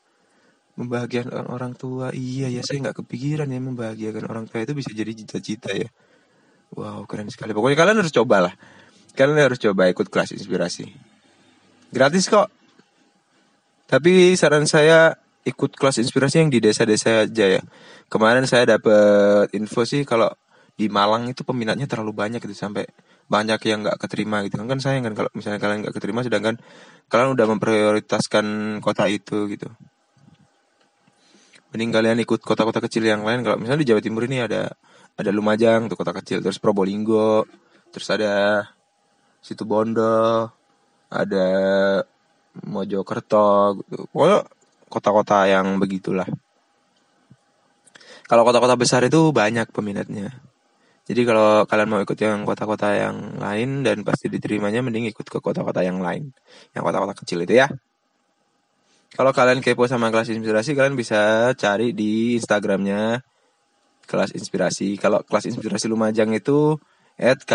Membahagiakan orang tua. Iya ya saya nggak kepikiran ya membahagiakan orang tua itu bisa jadi cita-cita ya. Wow keren sekali. Pokoknya kalian harus cobalah. Kalian harus coba ikut kelas inspirasi. Gratis kok. Tapi saran saya ikut kelas inspirasi yang di desa-desa aja ya. Kemarin saya dapat info sih kalau di Malang itu peminatnya terlalu banyak gitu sampai banyak yang nggak keterima gitu. Kan sayang kan kalau misalnya kalian nggak keterima sedangkan kalian udah memprioritaskan kota itu gitu. Mending kalian ikut kota-kota kecil yang lain. Kalau misalnya di Jawa Timur ini ada ada Lumajang tuh kota kecil. Terus Probolinggo terus ada situ Bondo ada Mojokerto gitu. Kota-kota yang begitulah. Kalau kota-kota besar itu banyak peminatnya. Jadi kalau kalian mau ikut yang kota-kota yang lain dan pasti diterimanya mending ikut ke kota-kota yang lain. Yang kota-kota kecil itu ya. Kalau kalian kepo sama kelas inspirasi kalian bisa cari di Instagramnya kelas inspirasi. Kalau kelas inspirasi Lumajang itu at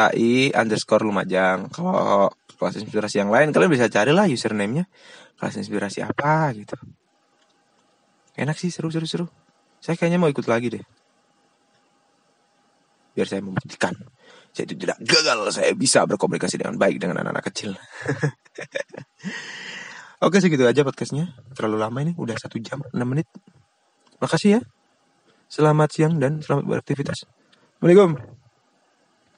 underscore Lumajang. Kalau kelas inspirasi yang lain kalian bisa carilah username-nya kelas inspirasi apa gitu. Enak sih seru-seru seru. Saya kayaknya mau ikut lagi deh. Biar saya membuktikan. Saya tidak gagal, saya bisa berkomunikasi dengan baik dengan anak-anak kecil. Oke segitu aja podcastnya. Terlalu lama ini, udah satu jam, enam menit. Makasih ya. Selamat siang dan selamat beraktivitas. Assalamualaikum.